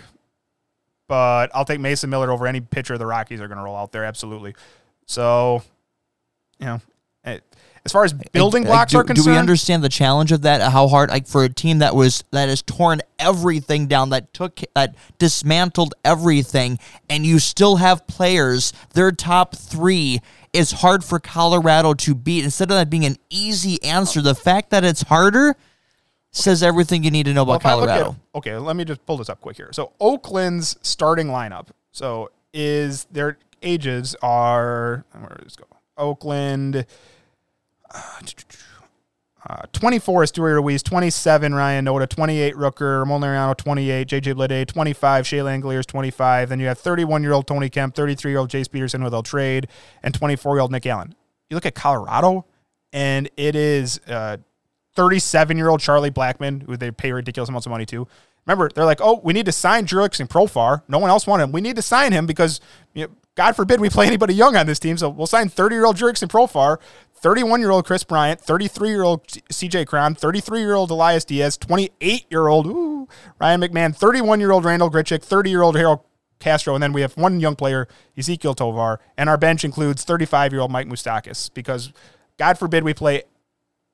But I'll take Mason Miller over any pitcher the Rockies are going to roll out there. Absolutely. So, you know, as far as building blocks do, are concerned, do we understand the challenge of that? How hard, like for a team that was that has torn everything down, that took that dismantled everything, and you still have players. Their top three is hard for Colorado to beat. Instead of that being an easy answer, the fact that it's harder says everything you need to know about I look at- Colorado. okay, let me just pull this up quick here. So Oakland's starting lineup. So is their ages are where does this go? Oakland. Uh, 24 is Stewie Ruiz, 27 Ryan Noda, 28 Rooker, Molinariano, 28, JJ Bleday, 25, Shea Langeliers, 25. Then you have 31 year old Tony Kemp, 33 year old Jace Peterson with they'll trade, and 24 year old Nick Allen. You look at Colorado, and it is uh, 37 year old Charlie Blackmon, who they pay ridiculous amounts of money to. Remember, they're like, oh, we need to sign Jurickson Profar. No one else wanted him. We need to sign him because, you know, God forbid we play anybody young on this team. So we'll sign 30 year old and Profar, 31 year old Kris Bryant, 33 year old CJ Cron, 33 year old Elias Diaz, 28 year old Ryan McMahon, 31 year old Randal Grichuk, 30 year old Harold Castro, and then we have one young player, Ezequiel Tovar, and our bench includes 35 year old Mike Moustakas because God forbid we play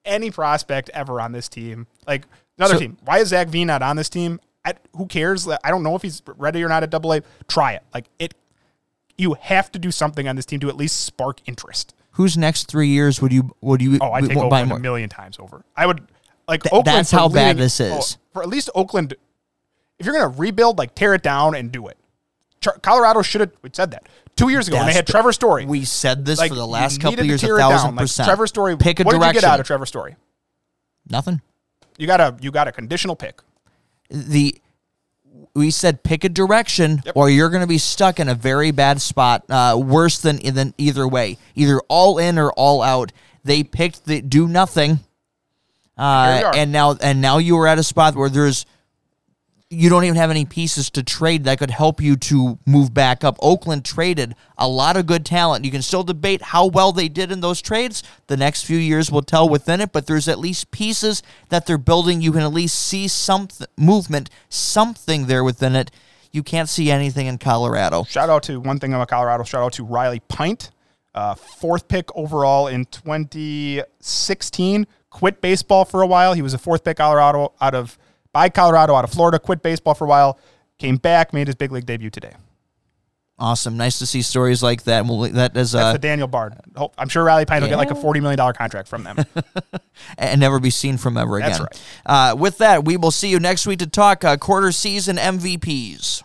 any prospect ever on this team. Like another So- team. Why is Zach V not on this team? I, who cares? I don't know if he's ready or not at Double A. Try it. Like it. You have to do something on this team to at least spark interest. Whose next three years would you would you? Oh, I take Oakland more? a million times over. I would like Th- Oakland. that's how bad leading- this oh, is. for at least Oakland. If you're gonna rebuild, like tear it down and do it. Colorado should have. We said that two years ago when they had That's- Trevor Story. We said this Like, for the last couple to years, a tear it down. thousand Like, percent. Trevor Story. Pick a what direction. did you get out of Trevor Story? Nothing. You got a you got a conditional pick. the we said pick a direction Yep. or you're going to be stuck in a very bad spot uh, worse than than either way. Either all in or all out. They picked the do nothing. Uh, and now and now you are at a spot where there's you don't even have any pieces to trade that could help you to move back up. Oakland traded a lot of good talent. You can still debate how well they did in those trades. The next few years will tell within it, but there's at least pieces that they're building. You can at least see some movement, something there within it. You can't see anything in Colorado. Shout out to one thing about Colorado. Shout out to Riley Pint, uh, fourth pick overall in 2016. Quit baseball for a while. He was a fourth pick Colorado out of by Colorado out of Florida. Quit baseball for a while. Came back, made his big league debut today. Awesome. Nice to see stories like that. Well, that is That's uh, the Daniel Bard. I'm sure Riley Pint will get like a forty million dollar contract from them. and never be seen from ever again. That's Uh, with that, we will see you next week to talk uh, quarter season MVPs.